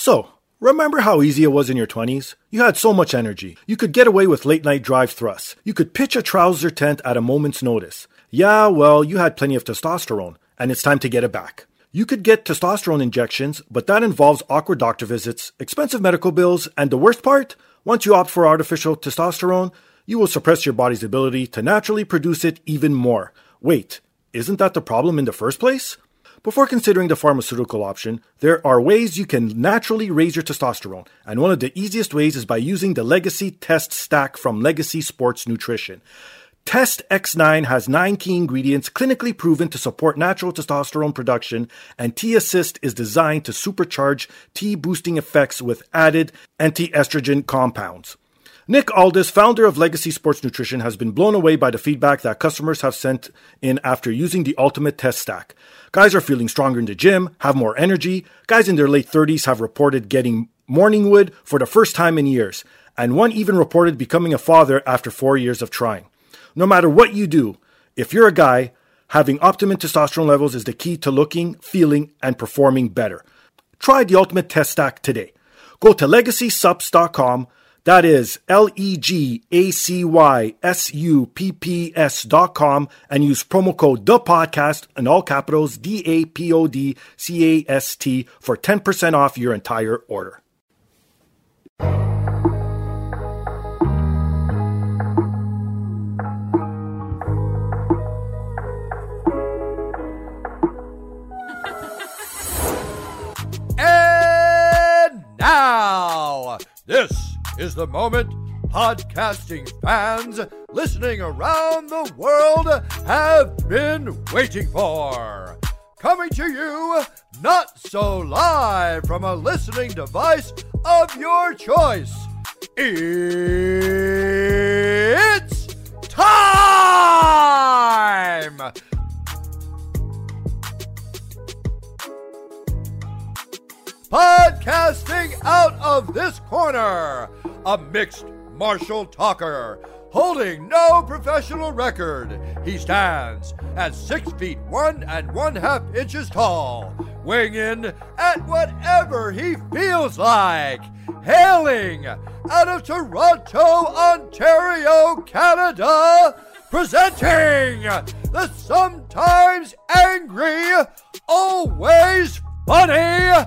So, remember how easy it was in your 20s? You had so much energy. You could get away with late night drive thrusts. You could pitch a trouser tent at a moment's notice. Yeah, well, you had plenty of testosterone, and it's time to get it back. You could get testosterone injections, but that involves awkward doctor visits, expensive medical bills, and the worst part? Once you opt for artificial testosterone, you will suppress your body's ability to naturally produce it even more. Wait, isn't that the problem in the first place? Before considering the pharmaceutical option, there are ways you can naturally raise your testosterone, and one of the easiest ways is by using the Legacy Test Stack from Legacy Sports Nutrition. Test X9 has nine key ingredients clinically proven to support natural testosterone production, and T Assist is designed to supercharge T boosting effects with added anti estrogen compounds. Nick Aldis, founder of Legacy Sports Nutrition, has been blown away by the feedback that customers have sent in after using the ultimate test stack. Guys are feeling stronger in the gym, have more energy. Guys in their late 30s have reported getting morning wood for the first time in years, and one even reported becoming a father after four years of trying. No matter what you do, if you're a guy, having optimum testosterone levels is the key to looking, feeling, and performing better. Try the ultimate test stack today. Go to legacysupps.com. That is L E G A C Y S U P P S dot com and use promo code the podcast in all capitals D A P O D C A S T for 10% off your entire order. And now, this is the moment podcasting fans listening around the world have been waiting for. Coming to you, not so live from a listening device of your choice. It's time! Podcasting out of this corner, a mixed martial talker holding no professional record. He stands at six feet one and one half inches tall, weighing in at whatever he feels like. Hailing out of Toronto, Ontario, Canada, presenting the sometimes angry, always funny,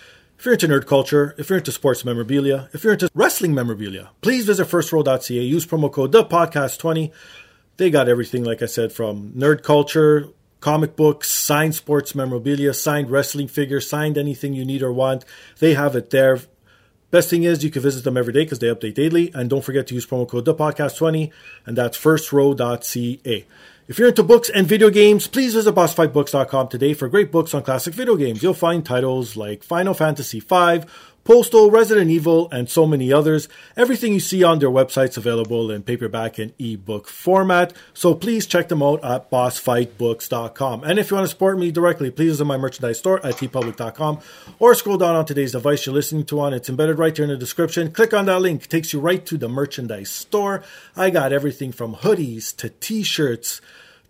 If you're into nerd culture, if you're into sports memorabilia, if you're into wrestling memorabilia, please visit firstrow.ca. Use promo code the podcast 20 They got everything, like I said, from nerd culture, comic books, signed sports memorabilia, signed wrestling figures, signed anything you need or want. They have it there. Best thing is you can visit them every day because they update daily. And don't forget to use promo code the podcast 20 and that's firstrow.ca. If you're into books and video games, please visit bossfightbooks.com today for great books on classic video games. You'll find titles like Final Fantasy V, Postal, Resident Evil, and so many others. Everything you see on their website's available in paperback and ebook format. So please check them out at bossfightbooks.com. And if you want to support me directly, please visit my merchandise store at teepublic.com or scroll down on today's device you're listening to on. It's embedded right here in the description. Click on that link, it takes you right to the merchandise store. I got everything from hoodies to t-shirts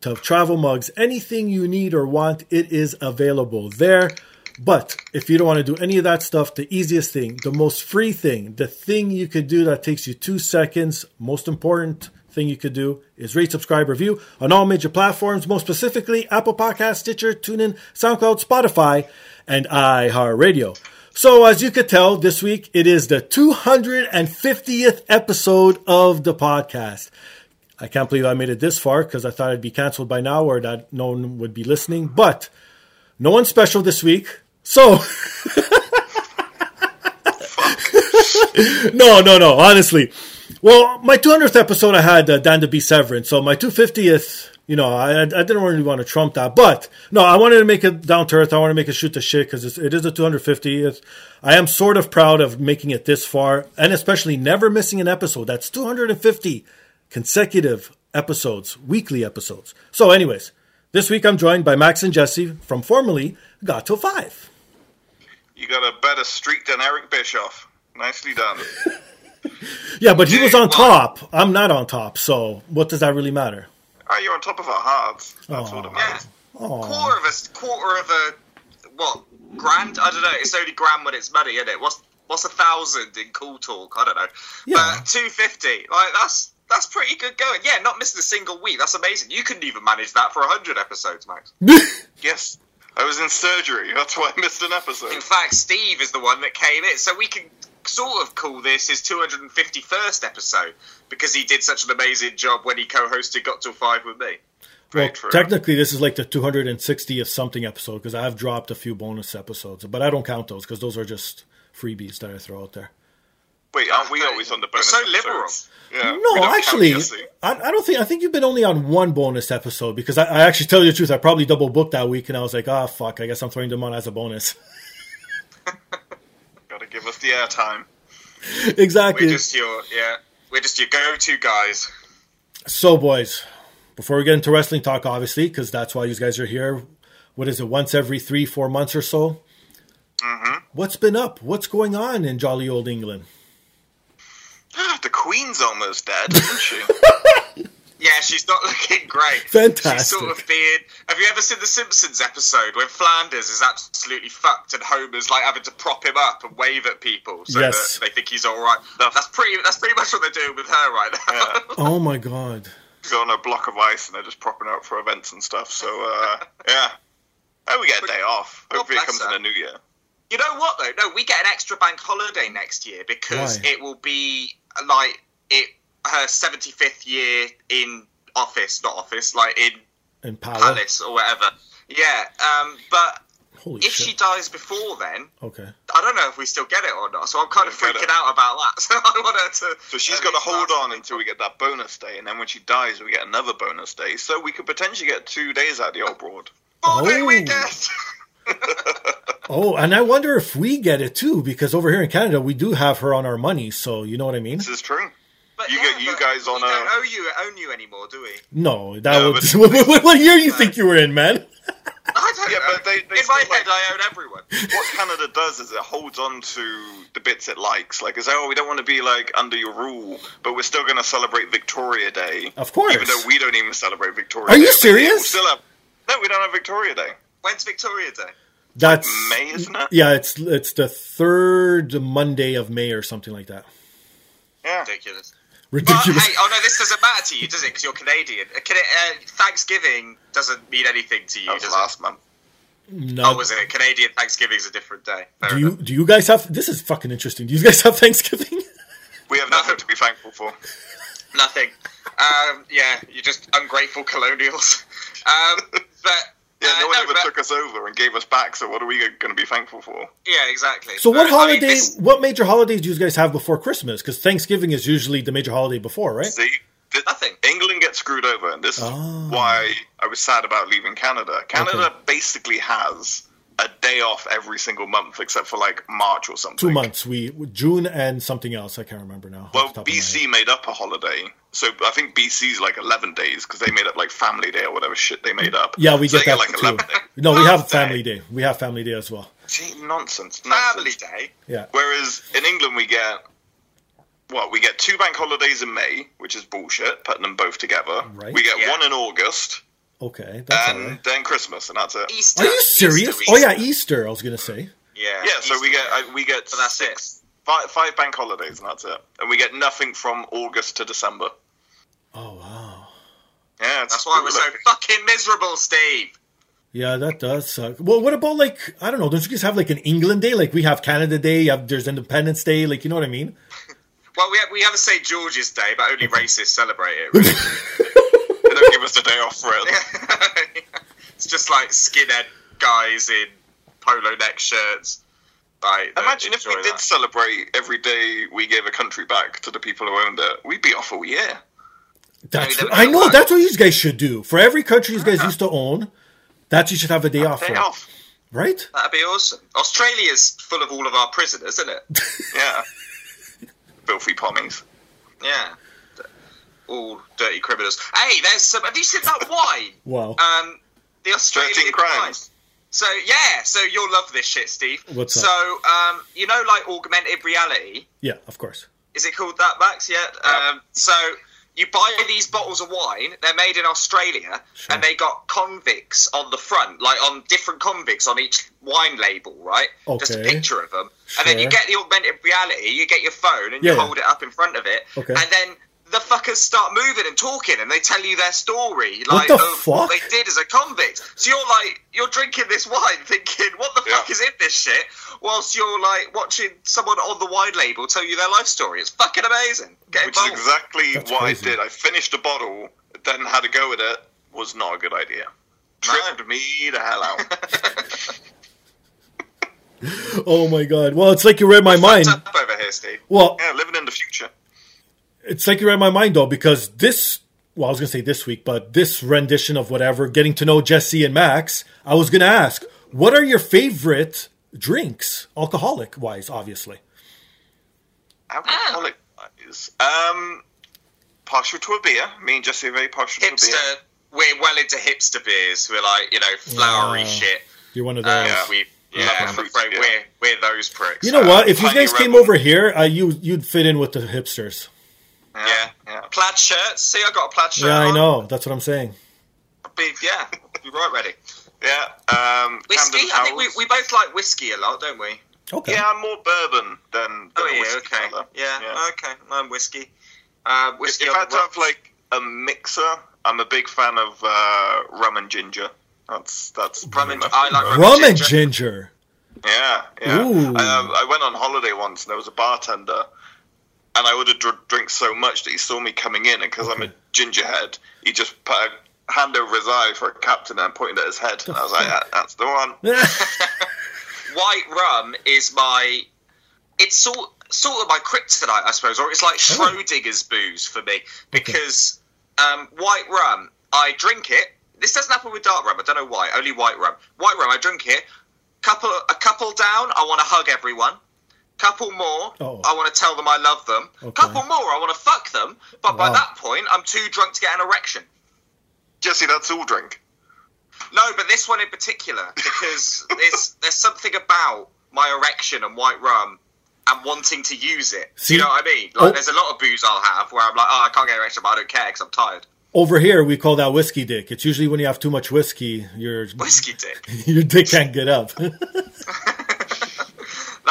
to travel mugs, anything you need or want, it is available there. But if you don't want to do any of that stuff, the easiest thing, the most free thing, the thing you could do that takes you two seconds, most important thing you could do is rate, subscribe, review on all major platforms, most specifically Apple Podcast, Stitcher, TuneIn, SoundCloud, Spotify, and iHeartRadio. So as you could tell, this week it is the 250th episode of the podcast. I can't believe I made it this far because I thought I'd be canceled by now or that no one would be listening. But no one special this week. So no, no, no. Honestly, well, my 200th episode I had uh, Dan DeBee Severn. So my 250th, you know, I, I didn't really want to trump that, but no, I wanted to make it down to earth. I want to make it shoot the shit because it is a 250th. I am sort of proud of making it this far, and especially never missing an episode. That's 250 consecutive episodes, weekly episodes. So, anyways, this week I'm joined by Max and Jesse from formerly Got Till Five. You got a better streak than Eric Bischoff. Nicely done. Yeah, but he was on top. I'm not on top, so what does that really matter? oh, you're on top of our hearts. That's Aw. all that matters. Quarter of a quarter of a what grand? I don't know. It's only grand when it's money, isn't it? What's what's a thousand in cool talk? I don't know. Yeah. But two fifty, like that's that's pretty good going. Yeah, not missing a single week. That's amazing. You couldn't even manage that for hundred episodes, Max. Yes. I was in surgery. That's why I missed an episode. In fact, Steve is the one that came in, so we can sort of call this his 251st episode because he did such an amazing job when he co-hosted Got Till Five with me. well, technically, this is like the 260th something episode because I have dropped a few bonus episodes, but I don't count those because those are just freebies that I throw out there. Wait, aren't we always on the bonus so liberal. Yeah. No, actually, I, I don't think. I think you've been only on one bonus episode because I, I actually tell you the truth. I probably double booked that week, and I was like, "Ah, fuck! I guess I'm throwing them on as a bonus." Gotta give us the airtime. exactly. We're just your yeah, we're just your go-to guys. So, boys, before we get into wrestling talk, obviously, because that's why you guys are here. What is it? Once every three, four months or so. Mm-hmm. What's been up? What's going on in jolly old England? The Queen's almost dead, isn't she? Yeah, she's not looking great. Fantastic. She's sort of being. Have you ever seen the Simpsons episode when Flanders is absolutely fucked and Homer's like having to prop him up and wave at people so Yes. that they think he's all right? That's pretty. That's pretty much what they're doing with her right now. Yeah. Oh my god! She's on a block of ice and they're just propping her up for events and stuff. So, uh, yeah. Oh, we get a day off. Hopefully it comes her. in the new year. You know what though? No, we get an extra bank holiday next year because Why? it will be like it her seventy fifth year in office, not office, like in And power. palace or whatever. Yeah, um, but Holy if shit! she dies before then, okay. I don't know if we still get it or not. So I'm kind of freaking it. out about that. So I want her to. So she's at got to hold on week. until we get that bonus day, and then when she dies, we get another bonus day. So we could potentially get two days out of the old broad. Four day Oh. weekend. Oh, and I wonder if we get it too, because over here in Canada we do have her on our money. So you know what I mean? This is true. But You yeah, get- you guys on we a- don't uh, owe you own you anymore, do we? No, that No, was but- what, what year you think you were in, man? I don't Yeah, know. but they- they in my head, like- I own everyone. What Canada does is it holds on to the bits it likes. Like, it's like, oh, we don't want to be like under your rule, but we're still going to celebrate Victoria Day. Of course. Even though we don't even celebrate Victoria Are Day. you But yeah, we'll serious? still have, no, we don't have Victoria Day. When's Victoria Day? That's May, isn't it? yeah. It's it's the third Monday of May or something like that. Yeah. Ridiculous. But Ridiculous. hey, oh no, this doesn't matter to you, does it? Because you're Canadian. Uh, Cana- uh, Thanksgiving doesn't mean anything to you, That was does last month. No. Oh, was it? Canadian Thanksgiving's a different day. Fair do you enough. do you guys have? This is fucking interesting. Do you guys have Thanksgiving? We have nothing to be thankful for. Nothing. Um, yeah, you're just ungrateful colonials. Um, but Yeah, uh, no one no, ever but- took us over and gave us back, so what are we going to be thankful for? Yeah, exactly. So what But, I mean, holiday? this- What major holidays do you guys have before Christmas? Because Thanksgiving is usually the major holiday before, right? See, th- Nothing. England gets screwed over, and this is Oh. why I was sad about leaving Canada. Canada Okay. basically has a day off every single month, except for like March or something. Two months. We June and something else. I can't remember now. Well, the top of my BC made up a holiday, so I think BC's like eleven days because they made up like Family Day or whatever shit they made up. Yeah, we So get they that like too. 11. No, we have Family Day. We have Family Day as well. See, nonsense. Family. Day. Yeah. Whereas in England we get what we get two bank holidays in May, which is bullshit. Putting them both together. Right. We get Yeah. one in August, Okay, that's and right. then Christmas, and that's it. Easter. Are you serious? Easter, Oh yeah, Easter. Easter. I was gonna say. Yeah. Yeah, so we Easter. get uh, we get But that's six, five, five bank holidays, and that's it. And we get nothing from August to December. Oh wow. Yeah, That's why we're so fucking miserable, Steve. Yeah, that does suck. Well, what about like I don't know? Don't you guys have like an England Day? Like we have Canada Day. Have, there's Independence Day. Like you know what I mean? Well, we have, we have a St George's Day, but only racists celebrate it. Really. They don't give us the day off for it. it's just like skinhead guys in polo neck shirts. Like, Imagine if we enjoy did celebrate every day we gave a country back to the people who owned it. We'd be off all year. That's Maybe I know. would That's what you guys should do for every country you guys used to own. That you should have a day off Day for, off. right? That'd be awesome. Australia's full of all of our prisoners, isn't it? Yeah. Filthy pommies. Yeah. All dirty criminals. Hey, there's some. Have you seen that wine? Wow. Um, the Australian 13 crimes. wine. So yeah, so you'll love this shit, Steve. What's so up? um, you know, like augmented reality. yeah, of course. Is it called that, Max? Yeah. Um, so you buy these bottles of wine. They're made in Australia, Sure. and they got convicts on the front, like on different convicts on each wine label, right? Okay. Just a picture of them, and then you get the augmented reality. You get your phone and Yeah, you yeah. hold it up in front of it, Okay. and then. The fuckers start moving and talking, and they tell you their story, What like the of what fuck? they did as a convict. So you're like, you're drinking this wine, thinking, "What the fuck is in this shit?" Whilst you're like watching someone on the wine label tell you their life story. It's fucking amazing. Get Which is exactly That's what crazy. I did. I finished a bottle, then had a go with it. Was not a good idea. No. Tripped me the hell out. Oh my god. Well, it's like you read my mind. Fucked up over here, Steve. Well, yeah, living in the future. It's like you read my mind though, because this. Well, I was gonna say this week, but this rendition of whatever, getting to know Jesse and Max, I was gonna ask, what are your favorite drinks, alcoholic wise, obviously. Alcoholic wise. Um, partial to a beer. Me and Jesse are very partial to a beer. Hipster. We're well into hipster beers. We're like, you know, flowery Yeah. shit. You're one of those. Uh, Yeah. we, Yeah, yeah, I'm afraid yeah. we're we're those pricks. You know what? If you guys came Rebel. over here, uh, you you'd fit in with the hipsters. Yeah. yeah. Plaid shirts. See, I got a plaid shirt. Yeah, I on. know. That's what I'm saying. Be, yeah, be right ready. Yeah. Um, Whiskey. Camden I think we, we both like whiskey a lot, don't we? Okay. Yeah, I'm more bourbon than, than Oh a yeah. whiskey Okay. fella. Yeah. Okay. I'm whiskey. Uh, whiskey. if on I had to have like a mixer, I'm a big fan of uh, rum and ginger. That's that's Rum and- my I like favourite. Rum and ginger. Yeah, yeah. Ooh. I, um, I went on holiday once, and there was a bartender, and I ordered dr- drinks so much that he saw me coming in, and because I'm a gingerhead, he just put a hand over his eye for a captain and pointed at his head, and I was like, "That's the one." white rum is my it's sort sort of my kryptonite, I suppose, or it's like Oh. Schrodinger's booze for me because um, white rum, I drink it. This doesn't happen with dark rum. I don't know why. Only white rum. White rum, I drink it. Couple a couple down, I want to hug everyone. Couple more, Oh. I want to tell them I love them. Okay. Couple more, I want to fuck them. But by Wow. that point, I'm too drunk to get an erection. Jesse, that's all drink. No, but this one in particular because there's there's something about my erection and white rum and wanting to use it. See- you know what I mean? Like, Oh. there's a lot of booze I'll have where I'm like, oh, I can't get an erection, but I don't care because I'm tired. Over here, we call that whiskey dick. It's usually when you have too much whiskey, your Whiskey dick. your dick can't get up.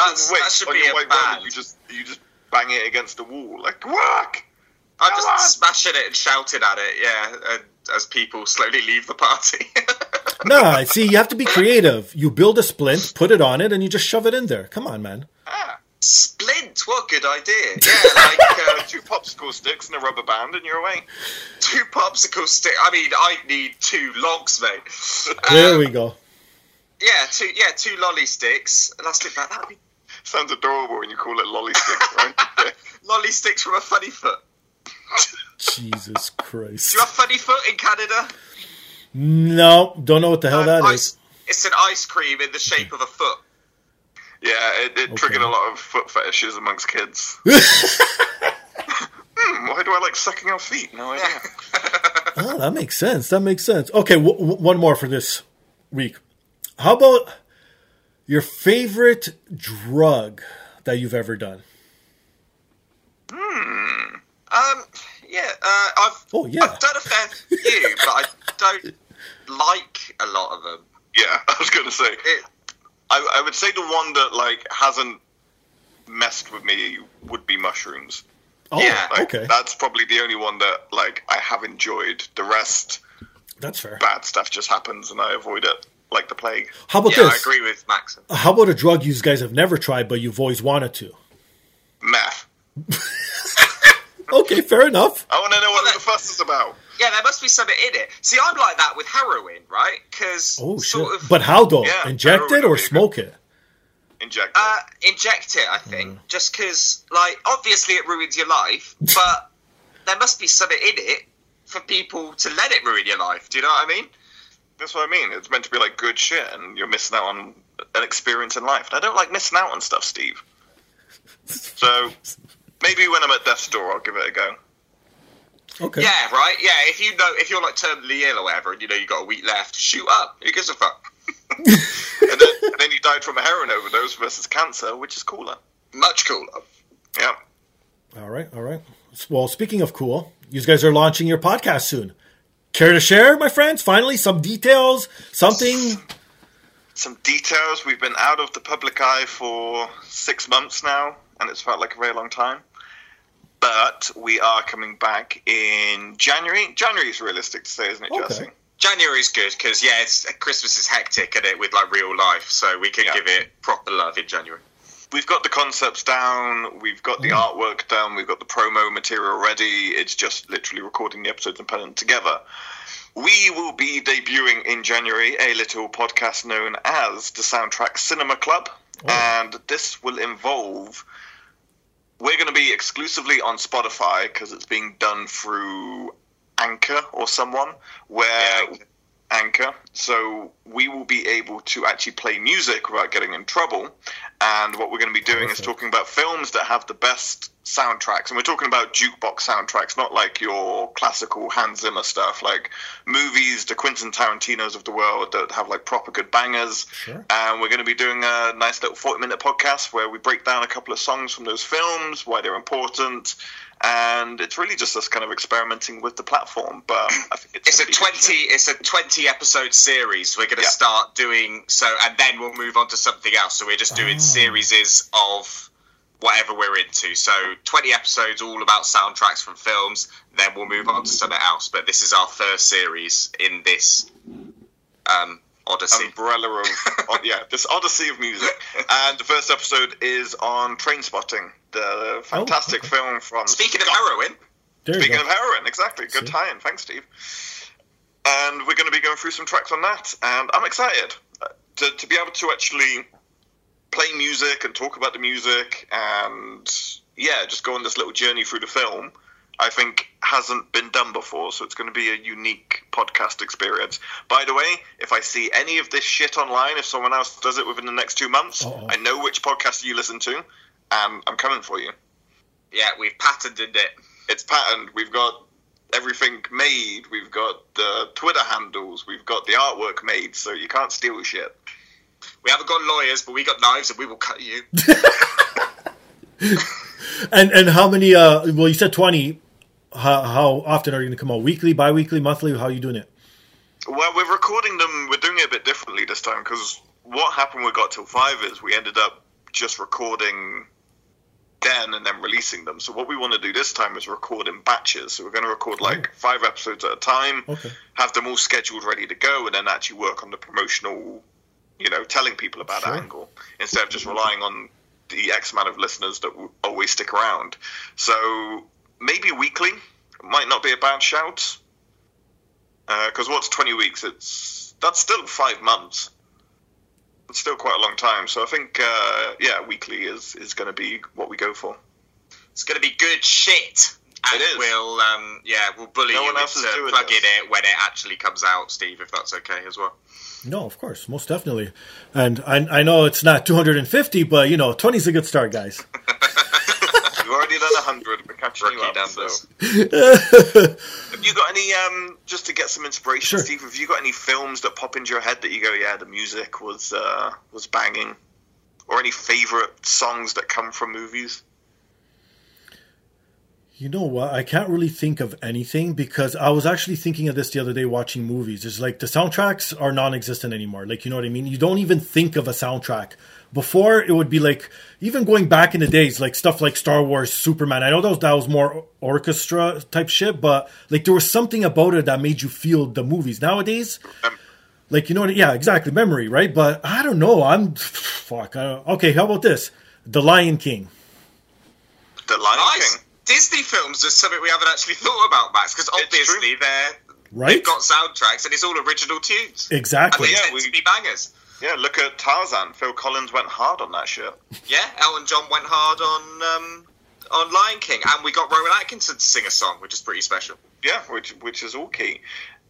That's, Wait, that should on be your a white band. you just you just bang it against the wall like whack. I'm just on. smashing it and shouting at it, yeah, and, as people slowly leave the party. nah, see, you have to be creative. You build a splint, put it on it, and you just shove it in there. Come on, man. Ah, Splint, what a good idea. Yeah, like uh, two popsicle sticks and a rubber band, and you're away. two popsicle stick. I mean, I need two logs, mate. There Um, we go. Yeah, two yeah, two lolly sticks. Elastic band. That'd be Sounds adorable when you call it lolly sticks, right? Lolly sticks from a funny foot. Jesus Christ. Do you have funny foot in Canada? No, don't know what the hell that Um, is. It's an ice cream in the shape of a foot. Yeah, it, it triggered a lot of foot fetishes amongst kids. Hmm, why do I like sucking off feet? No idea. Oh, that makes sense. That makes sense. Okay, w- w- one more for this week. How about your favorite drug that you've ever done? Hmm. Um, yeah, uh, I've Oh, yeah. I've done a fair few, but I don't like a lot of them. Yeah, I was going to say. It, I, I would say the one that like hasn't messed with me would be mushrooms. Oh, Yeah, Like, okay. That's probably the only one that like I have enjoyed. The rest, That's fair. bad stuff just happens, and I avoid it like the plague. How about yeah, I agree with Max. How about a drug you guys have never tried but you've always wanted to? Meth. Okay, fair enough. I want to know what Well, the fuss is about. Yeah, there must be something in it. See, I'm like that with heroin, right? Because Oh shit! sort of But how though? Yeah, Inject it or would be a smoke it? Inject. Uh, inject it, I think, just because, like, obviously it ruins your life, but there must be something in it for people to let it ruin your life. Do you know what I mean? That's what I mean. It's meant to be like good shit, and you're missing out on an experience in life. And I don't like missing out on stuff, Steve. So maybe when I'm at death's door, I'll give it a go. Okay. Yeah, right. Yeah, if you know if you're like terminally ill or whatever, and you know you got a week left, shoot up. Who gives a fuck? and, then, and then you died from a heroin overdose versus cancer, which is cooler. Much cooler. Yeah. All right, all right. Well, speaking of cool, you guys are launching your podcast soon. Care to share, my friends? Finally, some details, something. Some details. We've been out of the public eye for six months now, and it's felt like a very long time. But we are coming back in January. January is realistic to say, isn't it, Okay. Jesse? January's good because yeah, it's Christmas is hectic and it with like real life, so we can Yeah. give it proper love in January. We've got the concepts down, we've got the Mm. artwork down, we've got the promo material ready. It's just literally recording the episodes and putting them together. We will be debuting in January a little podcast known as the Soundtrack Cinema Club, Oh. and this will involve. We're going to be exclusively on Spotify because it's being done through Anchor or someone, where Yeah. Anchor. So we will be able to actually play music without getting in trouble. And what we're going to be doing is talking about films that have the best soundtracks. And we're talking about jukebox soundtracks, not like your classical Hans Zimmer stuff, like movies, the Quentin Tarantinos of the world that have like proper good bangers. Sure. And we're going to be doing a nice little 40 minute podcast where we break down a couple of songs from those films, why they're important. And it's really just us kind of experimenting with the platform. But I think it's, It's a twenty. It's a twenty episode series. We're going to Yeah. start doing so, and then we'll move on to something else. So we're just doing Oh. series of whatever we're into. So twenty episodes, all about soundtracks from films. Then we'll move on to something else. But this is our first series in this um, odyssey. umbrella of yeah this odyssey of music and the first episode is on Trainspotting the fantastic okay. film from Speaking of heroin, There speaking go. of heroin exactly good See? tie-in thanks steve and we're going to be going through some tracks on that and i'm excited uh, to, to be able to actually play music and talk about the music and yeah just go on this little journey through the film I think hasn't been done before, so it's going to be a unique podcast experience. By the way, if I see any of this shit online, if someone else does it within the next two months, Uh-oh. I know which podcast you listen to, and I'm coming for you. yeah, we've patented it. It's patterned. We've got everything made. We've got the Twitter handles. We've got the artwork made, so you can't steal shit. We haven't got lawyers, but we got knives, and we will cut you. And and how many? Uh, well, you said twenty. How, how often are you going to come out? Weekly, bi-weekly, monthly? How are you doing it? Well, we're recording them. We're doing it a bit differently this time because what happened with Got Till Five is we ended up just recording then and then releasing them. So what we want to do this time is record in batches. So we're going to record oh. like five episodes at a time, Okay. have them all scheduled, ready to go, and then actually work on the promotional, you know, telling people about Sure. angle instead of just relying on the X amount of listeners that will always stick around. So maybe weekly might not be a bad shout. Uh, because what's 20 weeks? It's that's still five months. It's still quite a long time. So I think, uh, yeah, weekly is is going to be what we go for. It's going to be good shit. And It is. we'll, um, yeah, we'll bully No you one else is into plugging this. it when it actually comes out, Steve, if that's okay as well. No, of course, most definitely. And I, I know it's not 250, but you know, 20 is a good start, guys. We've already done 100. We're catching you up. numbers. So. have you got any, um, just to get some inspiration, Sure. Steve? Have you got any films that pop into your head that you go, yeah, the music was uh, was banging, or any favorite songs that come from movies? You know what? I can't really think of anything because I was actually thinking of this the other day watching movies. It's like the soundtracks are non existent anymore. Like, you know what I mean? You don't even think of a soundtrack. Before, it would be like, even going back in the days, like stuff like Star Wars, Superman. I know that was, that was more orchestra type shit, but like there was something about it that made you feel the movies. Nowadays, like, you know what? Yeah, exactly. Memory, right? But I don't know. I'm, fuck. I don't, okay, how about this? The Lion King. The Lion Nice. King. Disney films are something we haven't actually thought about, Max, because obviously they're Right? they've got soundtracks and it's all original tunes. Exactly. And they Yeah, tend we- to be bangers. Yeah, look at Tarzan. Phil Collins went hard on that shit. Yeah, Elton John went hard on um, on Lion King, and we got Rowan Atkinson to sing a song, which is pretty special. Yeah, which which is all key.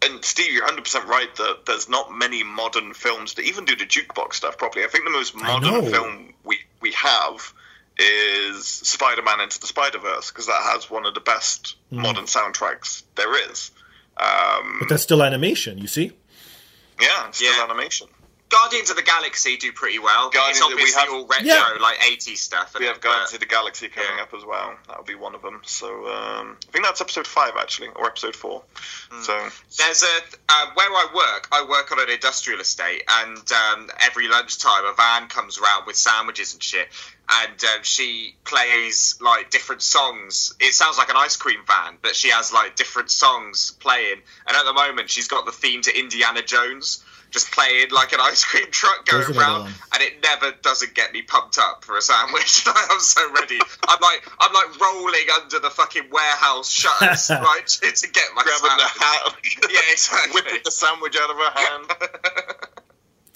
And Steve, you're 100 percent right that there's not many modern films that even do the jukebox stuff properly. I think the most modern film we we have is Spider-Man Into the Spider-Verse because that has one of the best modern soundtracks there is. Um, But that's still animation, you see? yeah, it's still Yeah. animation. Guardians of the Galaxy do pretty well. Guardians- it's obviously we have- all retro, Yeah. like 80s stuff. We and have Guardians but- of the Galaxy coming yeah. up as well. That'll be one of them. So um, I think that's episode five actually, or episode four. Hmm. So There's a uh, where I work. I work on an industrial estate, and um, every lunchtime a van comes around with sandwiches and shit. And um, she plays like different songs. It sounds like an ice cream van, but she has like different songs playing. And at the moment, she's got the theme to Indiana Jones, just playing like an ice cream truck going There's around. And it never doesn't get me pumped up for a sandwich. I'm so ready. I'm like I'm like rolling under the fucking warehouse shutters, right, to, to get my grabbing the hat, Yeah, exactly. whipping the sandwich out of her hand.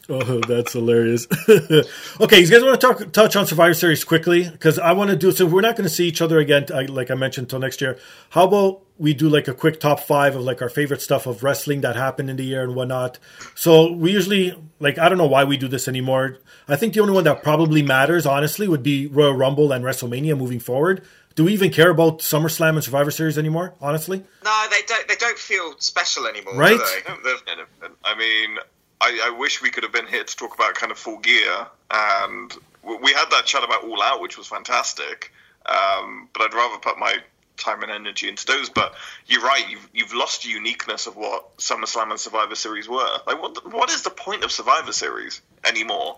Oh, that's hilarious. okay, you guys want to talk touch on Survivor Series quickly because I want to do so. We're not going to see each other again, I- like I mentioned, until next year. How about we do like a quick top five of like our favorite stuff of wrestling that happened in the year and whatnot? So we usually like I don't know why we do this anymore. I think the only one that probably matters, honestly, would be Royal Rumble and WrestleMania moving forward. Do we even care about SummerSlam and Survivor Series anymore? Honestly, No, they don't. They don't feel special anymore, Right? they? They're- I mean, I, I wish we could have been here to talk about kind of Full Gear, and we had that chat about All Out, which was fantastic. Um, but I'd rather put my time and energy into those. But you're right; you've you've lost the uniqueness of what SummerSlam and Survivor Series were. Like, what what is the point of Survivor Series anymore?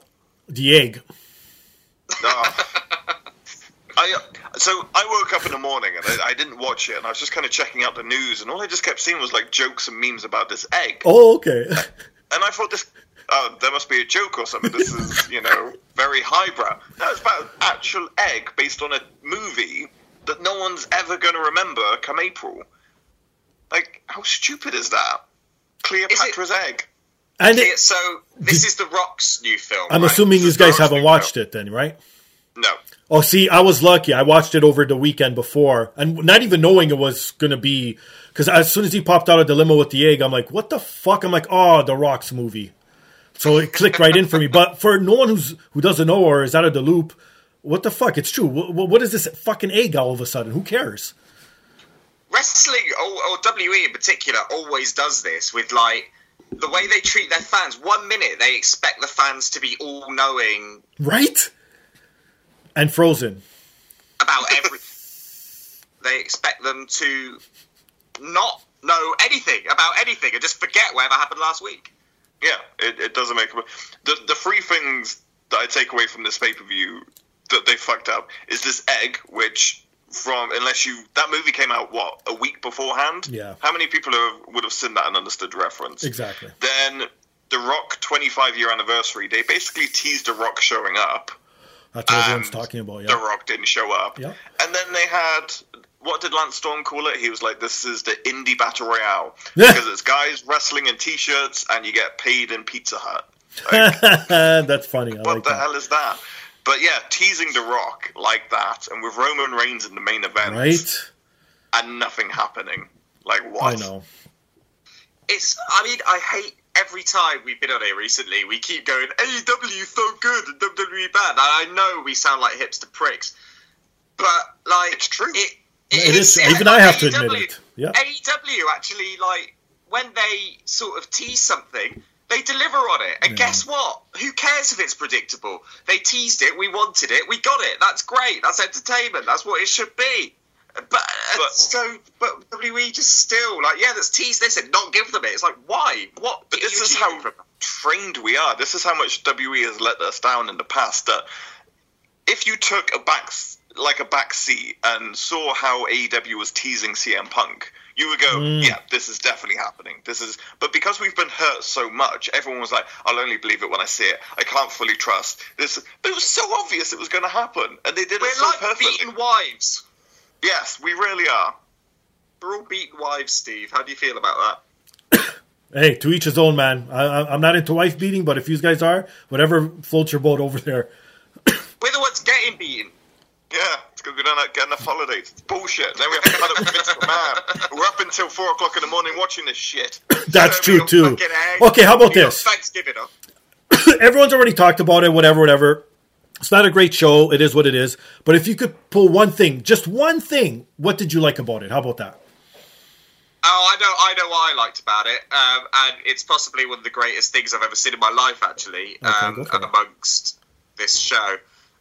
the egg. Ah. I so I woke up in the morning and I, I didn't watch it, and I was just kind of checking out the news, and all I just kept seeing was like jokes and memes about this egg. Oh, okay. And I thought this, oh, there must be a joke or something. This is, you know, very highbrow. No, it's about an actual egg based on a movie that no one's ever going to remember come April. Like, how stupid is that? Cleopatra's egg. and Yeah, it, so this is the Rock's new film. I'm right? assuming you guys haven't watched new it then, right? No. Oh, see, I was lucky. I watched it over the weekend before, and not even knowing it was going to be. Because as soon as he popped out of the limo with the egg, I'm like, "What the fuck?" I'm like, "Oh, the Rock's movie." So it clicked right in for me. But for no one who's who doesn't know or is out of the loop, what the fuck? It's true. What, what is this fucking egg all of a sudden? Who cares? Wrestling, oh, oh, or, or WE in particular, always does this with like the way they treat their fans. One minute they expect the fans to be all knowing Right? And Frozen. about every. they expect them to not know anything about anything and just forget whatever happened last week. Yeah, it, it doesn't make the the three things that I take away from this pay per view that they fucked up is this egg, which from unless you that movie came out what a week beforehand. Yeah. How many people have, would have seen that and understood the reference? Exactly. Then the Rock 25 year anniversary, they basically teased the Rock showing up. That's what everyone's talking about. Yeah. The Rock didn't show up. Yeah. And then they had what did Lance Storm call it? He was like, "This is the indie battle royale Yeah. because it's guys wrestling in t-shirts and you get paid in Pizza Hut." Like, That's funny. I what like the that. hell is that? But yeah, teasing The Rock like that, and with Roman Reigns in the main event, Right? and nothing happening. Like what? I know. It's. I mean, I hate every time we've been on here recently. We keep going AEW so good and WWE bad. And I know we sound like hipster pricks, but like It's true. It, It is. yeah, Even I have to admit it. Yeah. AEW actually like when they sort of tease something. They deliver on it, and Yeah. guess what? Who cares if it's predictable? They teased it, we wanted it, we got it. That's great. That's entertainment. That's what it should be. But, uh, But- so, but WWE just still like, yeah, let's tease this and not give them it. It's like, why? What? But this is how from trained we are. This is how much WWE has let us down in the past. That if you took a back like a back seat and saw how AEW was teasing CM Punk, you would go, Mm. "Yeah, this is definitely happening." This is, but because we've been hurt so much, everyone was like, "I'll only believe it when I see it. I can't fully trust this." But it was so obvious it was going to happen, and they did We're it so like perfectly. beaten wives. Yes, we really are. We're all beat wives, Steve. How do you feel about that? Hey, to each his own, man. I, I'm not into wife beating, but if you guys are, whatever floats your boat over there. We're the ones getting beaten. Yeah, it's because we don't get enough holidays. It's bullshit. Then we have to cut up with Vince McMahon. We're up until four o'clock in the morning watching this shit. That's So true too. Okay, how about this? Thanksgiving. Everyone's already talked about it. Whatever, whatever. It's not a great show. It is what it is. But if you could pull one thing, just one thing, what did you like about it? How about that? Oh, I know, I know what I liked about it, um, and it's possibly one of the greatest things I've ever seen in my life, actually, um, amongst this show.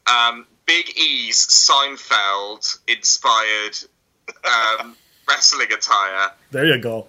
Um, Big E's Seinfeld inspired um, wrestling attire. There you go.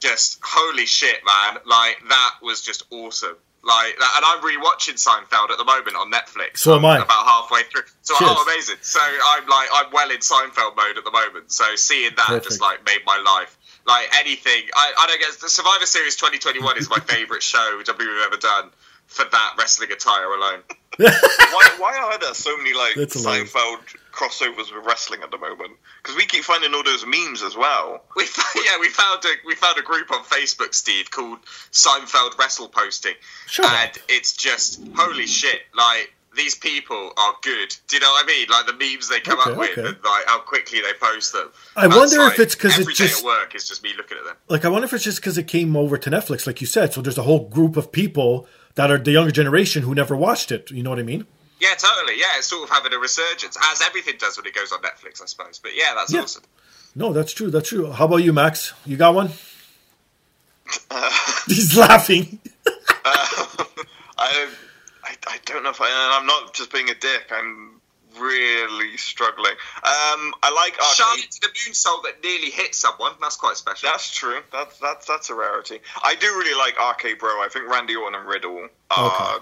Just holy shit, man! Like that was just awesome. Like that, and I'm rewatching Seinfeld at the moment on Netflix. So am I'm About halfway through. So oh, Cheers. oh, amazing! So I'm like I'm well in Seinfeld mode at the moment. So seeing that Perfect. just like made my life. Like anything, I, I don't guess the Survivor Series 2021 is my favorite show we've ever done for that wrestling attire alone. why, why are there so many like That's hilarious. Seinfeld crossovers with wrestling at the moment? Because we keep finding all those memes as well. We yeah we found a we found a group on Facebook, Steve, called Seinfeld Wrestle Posting, Shut and it's just holy shit. Like these people are good. Do you know what I mean? Like the memes they come Okay, up with, okay. and like how quickly they post them. I That's wonder if it's because it every day just- at work is just me looking at them. Like, I wonder if it's just because it came over to Netflix, like you said. So there's a whole group of people that are the younger generation who never watched it. You know what I mean? Yeah, totally. Yeah, it's sort of having a resurgence, as everything does when it goes on Netflix, I suppose. But yeah, that's Yeah. awesome. No, that's true. That's true. How about you, Max? You got one? Uh, He's laughing. Uh, I, I, I don't know if I. And I'm not just being a dick. I'm really struggling. Um, I like arcade. Charlotte to the moonsault that nearly hit someone. That's quite special. That's true. That's that's that's a rarity. I do really like RK-Bro. I think Randy Orton and Riddle are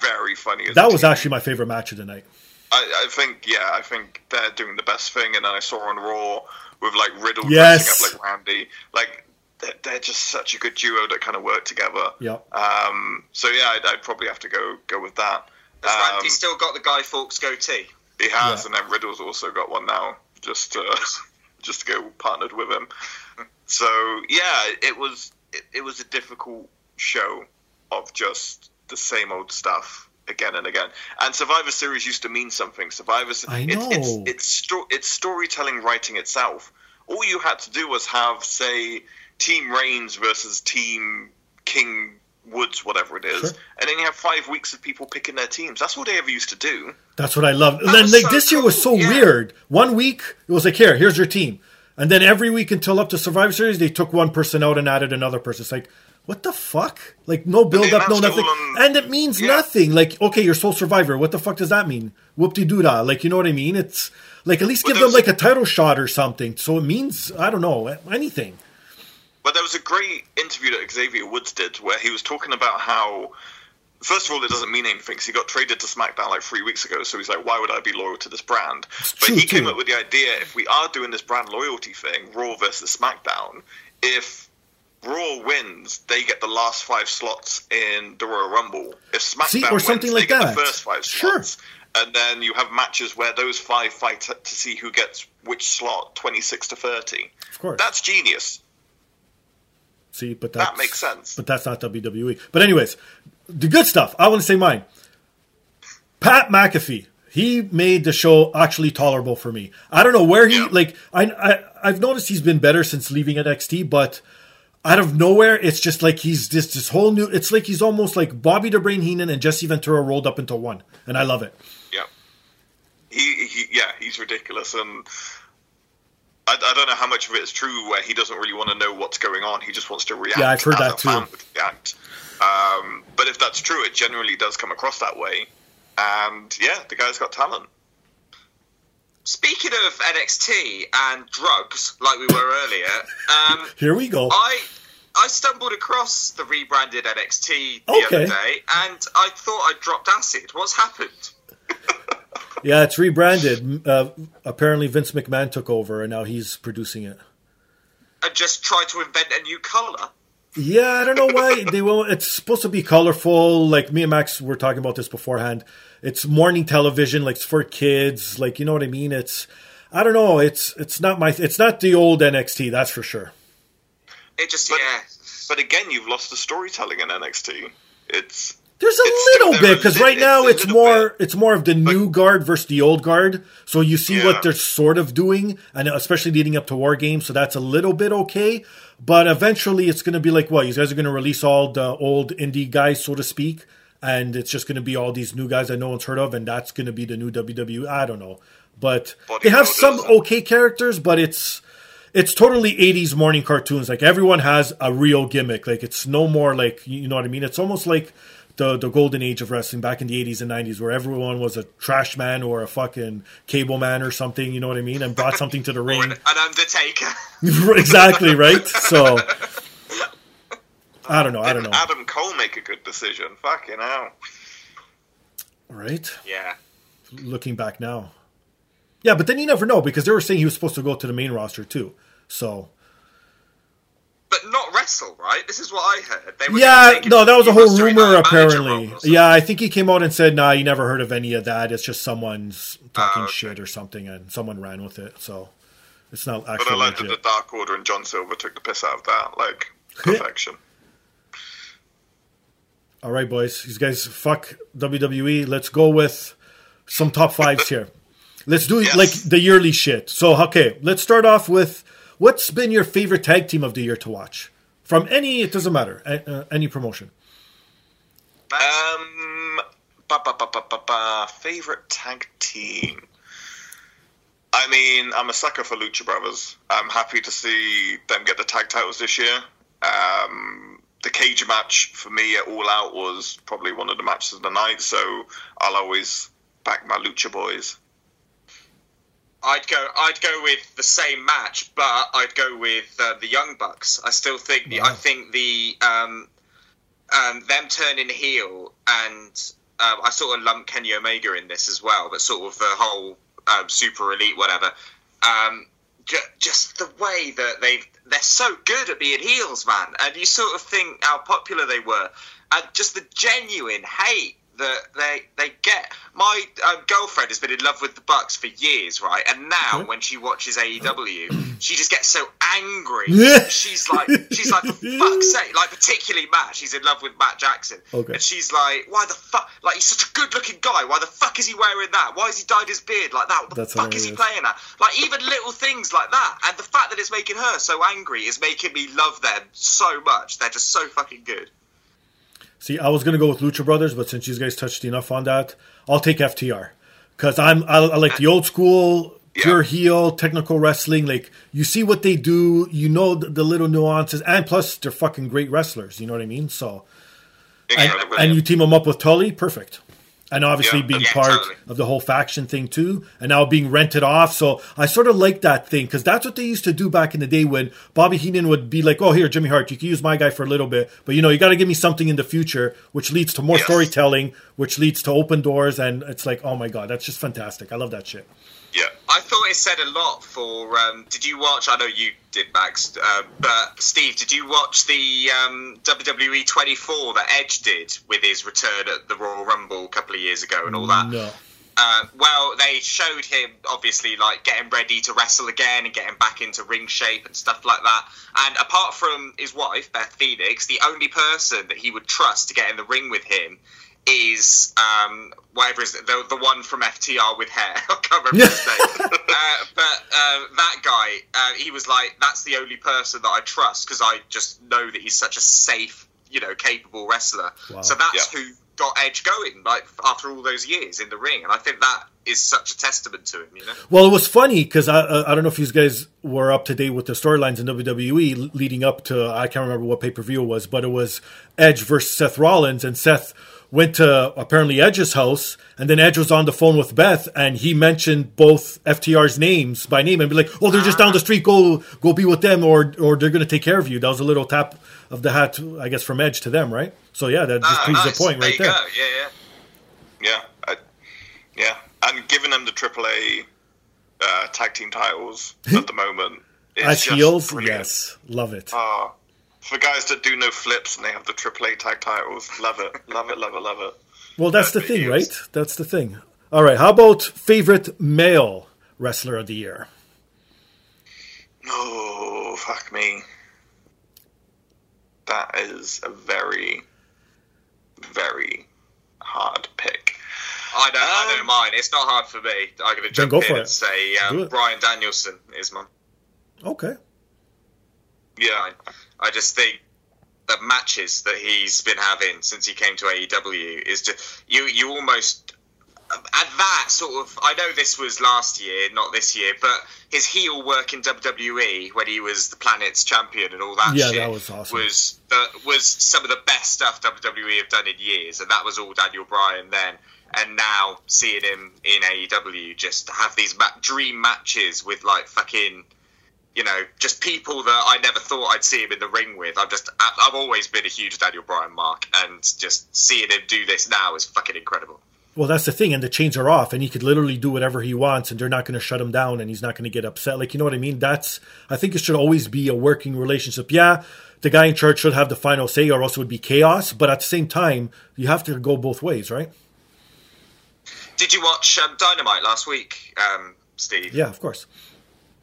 very funny. As That was team. actually my favorite match of the night. I, I think yeah. I think they're doing the best thing. And then I saw on Raw with like Riddle Yes. dressing up like Randy. Like they're, they're just such a good duo that kind of work together. Yep. Um. So yeah, I'd, I'd probably have to go go with that. Has Um, Randy still got the Guy Fawkes goatee? He has, Yeah. and then Riddle's also got one now, just to, just to go partnered with him. So yeah, it was it, it was a difficult show of just the same old stuff again and again. And Survivor Series used to mean something. Survivor Se- I it's it's know. it's, sto- it's storytelling writing itself. All you had to do was have say Team Reigns versus Team King Woods, whatever it is, Sure. and then you have five weeks of people picking their teams. That's all they ever used to do. That's what I loved. And then like so this year was so yeah. weird. One week it was like, here, here's your team, and then every week until up to Survivor Series, they took one person out and added another person. It's like, what the fuck? Like no build up, no nothing, on- and it means Yeah. nothing. Like okay, you're sole survivor. What the fuck does that mean? Whoop de doo da. Like you know what I mean? It's like at least give them like a title shot or something. So it means I don't know anything. But there was a great interview that Xavier Woods did where he was talking about how, first of all, it doesn't mean anything. 'cause he got traded to SmackDown like three weeks ago, so he's like, why would I be loyal to this brand? But true, he came up with the idea if we are doing this brand loyalty thing, Raw versus SmackDown, if Raw wins, they get the last five slots in the Royal Rumble. If SmackDown See, or wins, something they like get that. the first five slots. Sure. And then you have matches where those five fight to to see who gets which slot, 26 to 30. Of course. That's genius. See, but That makes sense. But that's not WWE. But anyways, the good stuff. I want to say mine. Pat McAfee. He made the show actually tolerable for me. I don't know where he Yeah. like. I, I I've noticed he's been better since leaving NXT, but out of nowhere, it's just like he's this this whole new. It's like he's almost like Bobby the Brain Heenan and Jesse Ventura rolled up into one, and I love it. Yeah, he, he yeah, he's ridiculous, and I, I don't know how much of it is true where he doesn't really want to know what's going on. He just wants to react. Yeah, I've heard that too. react. Um, but if that's true, it generally does come across that way. And yeah, the guy's got talent. Speaking of NXT and drugs, like we were earlier, um, Here we go. I I stumbled across the rebranded NXT the Okay. other day, and I thought I'd dropped acid. What's happened? Yeah, it's rebranded. Uh, apparently, Vince McMahon took over, and now he's producing it. And just tried to invent a new color. Yeah, I don't know why they will. It's supposed to be colorful. Like me and Max were talking about this beforehand. It's morning television, like it's for kids. Like you know what I mean. It's I don't know. It's it's not my. It's not the old NXT. That's for sure. It just But- yeah. But again, you've lost the storytelling in NXT. It's There's a It's little bit because right now a it's more bit. it's more of the new guard versus the old guard. So you see Yeah. what they're sort of doing, and especially leading up to War Games. So that's a little bit okay. But eventually, it's going to be like well, you guys are going to release all the old indie guys, so to speak, and it's just going to be all these new guys that no one's heard of, and that's going to be the new WWE. I don't know, but they have some okay characters, but it's it's totally 80s morning cartoons. Like everyone has a real gimmick. Like it's no more like you know what I mean. It's almost like the the golden age of wrestling back in the 80s and 90s where everyone was a trash man or a fucking cable man or something you know what i mean? And brought something to the ring. an, an undertaker. Exactly right? So i don't know i don't know. Adam cole make a good decision? Fucking hell. Right? Yeah. Looking back now. Yeah but then you never know because they were saying he was supposed to go to the main roster too. So but not wrestle, right? This is what I heard. yeah, no, that was a whole rumor apparently. Yeah, I think he came out and said, "Nah, you never heard of any of that. It's just someone's talking uh, okay. shit or something, and someone ran with it." So it's not actually. But I like that the Dark Order and John Silver took the piss out of that, like perfection. All right, boys, these guys fuck WWE. Let's go with some top fives here. Let's do yes. like the yearly shit. So okay, let's start off with What's been your favorite tag team of the year to watch? From any, it doesn't matter, uh, any promotion. Um, ba, ba, ba, favorite tag team. I mean, I'm a sucker for Lucha Brothers. I'm happy to see them get the tag titles this year. Um, the cage match for me at All Out was probably one of the matches of the night, so I'll always back my Lucha Boys. I'd go. I'd go with the same match, but I'd go with uh, the Young Bucks. I still think. The, I think the um, um, them turning heel, and uh, I sort of lump Kenny Omega in this as well. But sort of the whole um, super elite, whatever. Um, ju- just the way that they've they're so good at being heels, man. And you sort of think how popular they were, and just the genuine hate that they they get. My um, girlfriend has been in love with the Bucks for years, right? And now when she watches AEW, she just gets so angry. she's like, she's like, for fuck's sake! Like particularly Matt, she's in love with Matt Jackson, okay. and she's like, why the fuck? Like he's such a good-looking guy. Why the fuck is he wearing that? Why has he dyed his beard like that? What the That's fuck hilarious. is he playing at? Like even little things like that, and the fact that it's making her so angry is making me love them so much. They're just so fucking good. See, I was gonna go with Lucha Brothers, but since you guys touched enough on that, I'll take FTR because I'm I, I, like the old school pure yeah. heel technical wrestling. Like you see what they do, you know the, the, little nuances, and plus they're fucking great wrestlers. You know what I mean? So, and, and you team them up with Tully, perfect and obviously yeah, being part totally. of the whole faction thing too, and now being rented off. So I sort of like that thing because that's what they used to do back in the day when Bobby Heenan would be like, "Oh, here, Jimmy Hart, you can use my guy for a little bit, but you know, you got to give me something in the future, which leads to more yes. storytelling, which leads to open doors, and it's like, oh my god, that's just fantastic. I love that shit. Yeah, I thought it said a lot for. Um, did you watch? I know you did, Max. Uh, but Steve, did you watch the um, WWE 24 that Edge did with his return at the Royal Rumble a couple of years ago and all that? No. Uh, well, they showed him obviously like getting ready to wrestle again and getting back into ring shape and stuff like that. And apart from his wife Beth Phoenix, the only person that he would trust to get in the ring with him is um, whatever is it, the the one from FTR with hair. I can't remember his name. uh, but uh, that guy, uh, he was like, that's the only person that I trust because I just know that he's such a safe, you know, capable wrestler. Wow. So that's yeah. who got Edge going, like after all those years in the ring, and I think that is such a testament to him. You know. Well, it was funny because I I don't know if you guys were up to date with the storylines in WWE leading up to I can't remember what pay per view it was, but it was Edge versus Seth Rollins, and Seth went to apparently Edge's house, and then Edge was on the phone with Beth, and he mentioned both FTR's names by name, and be like, "Oh, they're just down the street. Go, go be with them, or or they're going to take care of you." That was a little tap of the hat, I guess, from Edge to them, right? So yeah, that just ah, proves nice. the point right there. Yeah, yeah, yeah, I, yeah. And giving them the AAA uh, tag team titles at the moment. As heels, yes, love it. Uh, for guys that do no flips and they have the AAA tag titles. Love it, love it, love it, love it. Well, that's the thing, right? That's the thing. All right, how about favorite male wrestler of the year? Oh, fuck me. That is a very, very hard pick. I know, um, I know mine. It's not hard for me. I'm going to jump in and say um, Bryan Danielson is mine. Okay. Yeah. I just think the matches that he's been having since he came to AEW is just you you almost at that sort of I know this was last year, not this year, but his heel work in WWE when he was the planet's champion and all that Yeah, shit that was awesome. was the, was some of the best stuff WWE have done in years, and that was all Daniel Bryan then. And now seeing him in AEW just have these ma- dream matches with like fucking you know, just people that I never thought I'd see him in the ring with. I'm just, I've always been a huge Daniel Bryan mark, and just seeing him do this now is fucking incredible. Well, that's the thing, and the chains are off, and he could literally do whatever he wants, and they're not going to shut him down, and he's not going to get upset. Like, you know what I mean? That's, I think it should always be a working relationship. Yeah, the guy in charge should have the final say, or else it would be chaos. But at the same time, you have to go both ways, right? Did you watch um, Dynamite last week, um, Steve? Yeah, of course.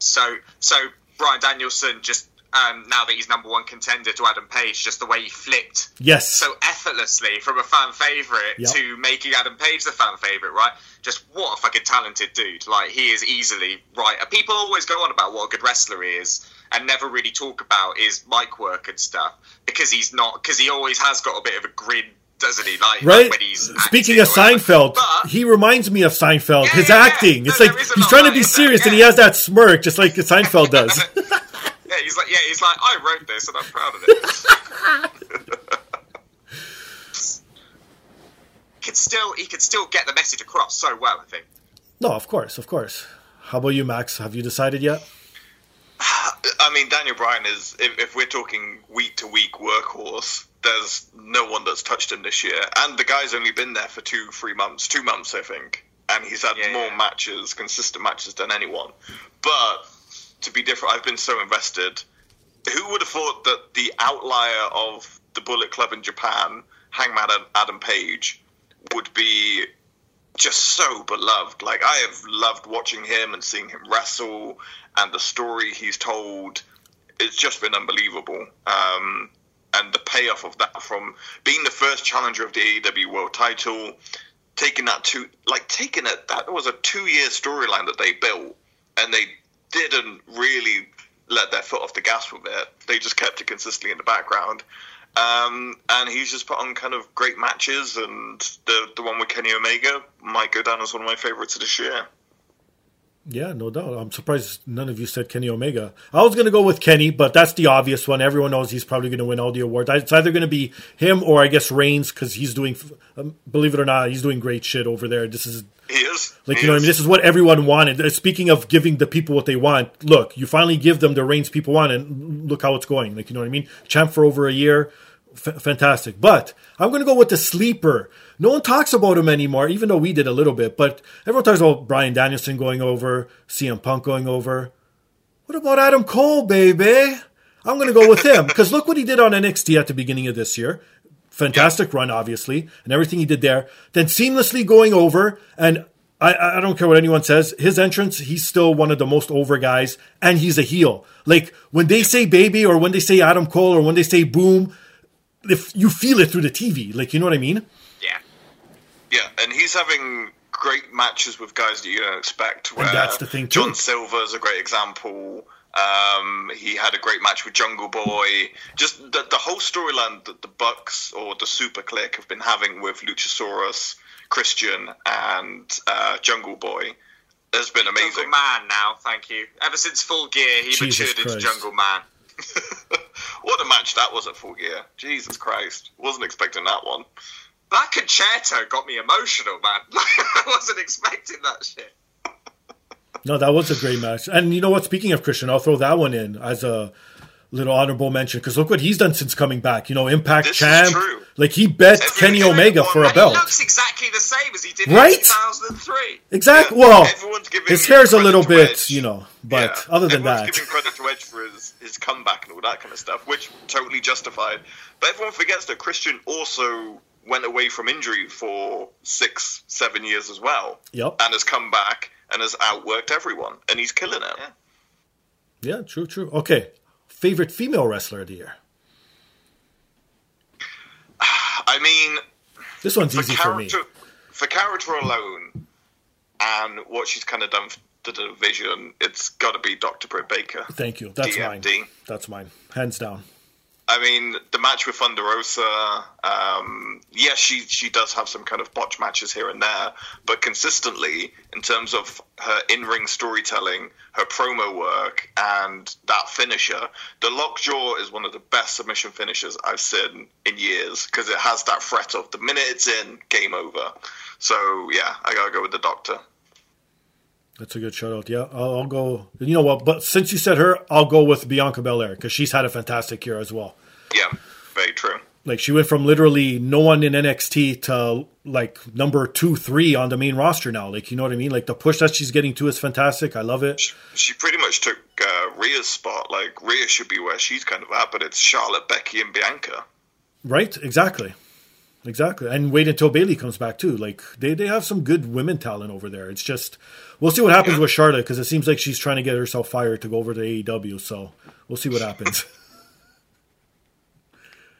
So, so Bryan Danielson just um, now that he's number one contender to Adam Page, just the way he flipped Yes. so effortlessly from a fan favorite Yep. to making Adam Page the fan favorite, right? Just what a fucking talented dude! Like he is easily right. People always go on about what a good wrestler he is, and never really talk about his mic work and stuff because he's not because he always has got a bit of a grin, doesn't he? Like Right. when he's Speaking of. Seinfeld, But- he reminds me of Seinfeld. Yeah, his yeah, yeah. acting, No, it's like is a he's trying to be serious, and he has that smirk, just like Seinfeld does. yeah, he's like, yeah, he's like, I wrote this and I'm proud of it. he could still, he could still get the message across so well. I think. no, of course, of course. How about you, Max? Have you decided yet? I mean, Daniel Bryan is, if, if we're talking week to week workhorse, there's no one that's touched him this year. And the guy's only been there for two, three months, two months, I think. And he's had Yeah, more yeah. matches, consistent matches than anyone. But to be different, I've been so invested. Who would have thought that the outlier of the Bullet Club in Japan, Hangman Adam, Adam Page, would be just so beloved. Like I have loved watching him and seeing him wrestle, and the story he's told. It's just been unbelievable. Um, and the payoff of that from being the first challenger of the AEW World Title, taking that two, like taking it, that was a two-year storyline that they built, and they didn't really let their foot off the gas with it. They just kept it consistently in the background. Um, and he's just put on kind of great matches, and the the one with Kenny Omega might go down as one of my favorites of this year. Yeah, no doubt. I'm surprised none of you said Kenny Omega. I was going to go with Kenny, but that's the obvious one. Everyone knows he's probably going to win all the awards. It's either going to be him or I guess Reigns because he's doing, um, believe it or not, he's doing great shit over there. This is He is like He you know, what I mean, this is what everyone wanted. Uh, Speaking of giving the people what they want, look, you finally give them the Reigns people want, and look how it's going. Like you know what I mean? Champ for over a year, F- fantastic. But I'm going to go with the sleeper. No one talks about him anymore, even though we did a little bit. But everyone talks about Bryan Danielson going over, CM Punk going over. What about Adam Cole, baby? I'm going to go with him because look what he did on NXT at the beginning of this year. Fantastic run, obviously, and everything he did there. Then seamlessly going over, and I, I don't care what anyone says. His entrance, he's still one of the most over guys, and he's a heel. Like when they say baby, or when they say Adam Cole, or when they say boom, if you feel it through the TV, like you know what I mean? Yeah. Yeah, and he's having great matches with guys that you don't expect. Where that's the thing, too. John Silver's a great example. Um, he had a great match with Jungle Boy. Just the, the whole storyline that the Bucks or the Super Clique have been having with Luchasaurus, Christian, and uh, Jungle Boy has been amazing. Jungle Man now, thank you. Ever since Full Gear, he Jesus matured into Jungle Man. what a match that was at Full Gear. Jesus Christ. Wasn't expecting that one. That concerto got me emotional, man. I wasn't expecting that shit. No, that was a great match. And you know what? Speaking of Christian, I'll throw that one in as a little honorable mention because look what he's done since coming back. You know, Impact This is champ. true. Like he bet Every Kenny Omega for a and He belt. looks exactly the same as he did Right? in 2003. Exactly. Yeah, Well, his hair's a little bit, Edge. you know, but Yeah. other than everyone's that, giving credit to Edge for his, his comeback and all that kind of stuff, which totally justified. But everyone forgets that Christian also went away from injury for six, seven years as well, yep. and has come back and has outworked everyone, and he's killing it. Yeah. Yeah, true, true. Okay. Favorite female wrestler of the year? I mean, This one's easy for me. for character alone, and what she's kind of done for the division, it's got to be Dr. Britt Baker. Thank you. That's DMD. mine. That's mine. Hands down. I mean, the match with Thunder Rosa, um, yes, she she does have some kind of botch matches here and there, but consistently in terms of her in-ring storytelling, her promo work, and that finisher, the lockjaw is one of the best submission finishers I've seen in years because it has that threat of the minute it's in, game over. So yeah, I gotta go with the Doctor. That's a good shout out. Yeah, I'll, I'll, go. You know what? But since you said her, I'll go with Bianca Belair because she's had a fantastic year as well. Yeah, very true. Like she went from literally no one in NXT to like number two, three on the main roster now. Like you know what I mean? Like the push that she's getting to is fantastic. I love it. She, she pretty much took uh, Rhea's spot. Like Rhea should be where she's kind of at, but it's Charlotte, Becky, and Bianca. Right? Exactly. Exactly. And wait until Bayley comes back too. Like they, they have some good women talent over there. It's just we'll see what happens yeah. with Charlotte because it seems like she's trying to get herself fired to go over to AEW. So we'll see what happens.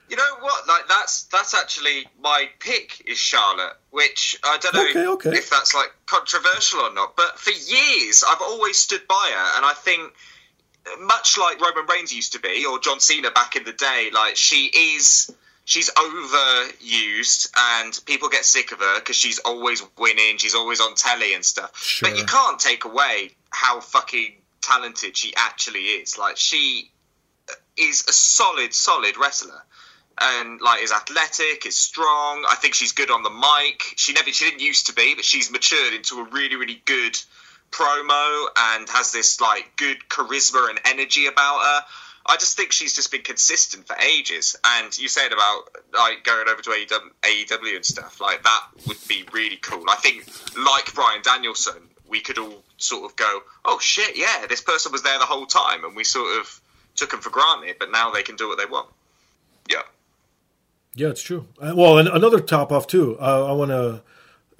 You know what? Like that's that's actually my pick is Charlotte, which I don't know okay, okay. if that's like controversial or not. But for years, I've always stood by her, and I think much like Roman Reigns used to be, or John Cena back in the day, like she is she's overused and people get sick of her because she's always winning, she's always on telly and stuff. Sure. But you can't take away how fucking talented she actually is. Like she uh, is a solid, solid wrestler. And like is athletic, is strong. I think she's good on the mic. She never, she didn't used to be, but she's matured into a really, really good promo and has this like good charisma and energy about her. I just think she's just been consistent for ages. And you said about like going over to AEW and stuff like that would be really cool. I think like Bryan Danielson, we could all sort of go, "Oh shit, yeah, this person was there the whole time," and we sort of took them for granted. But now they can do what they want. Yeah. Yeah, it's true. Uh, well, and another top off too. Uh, I want to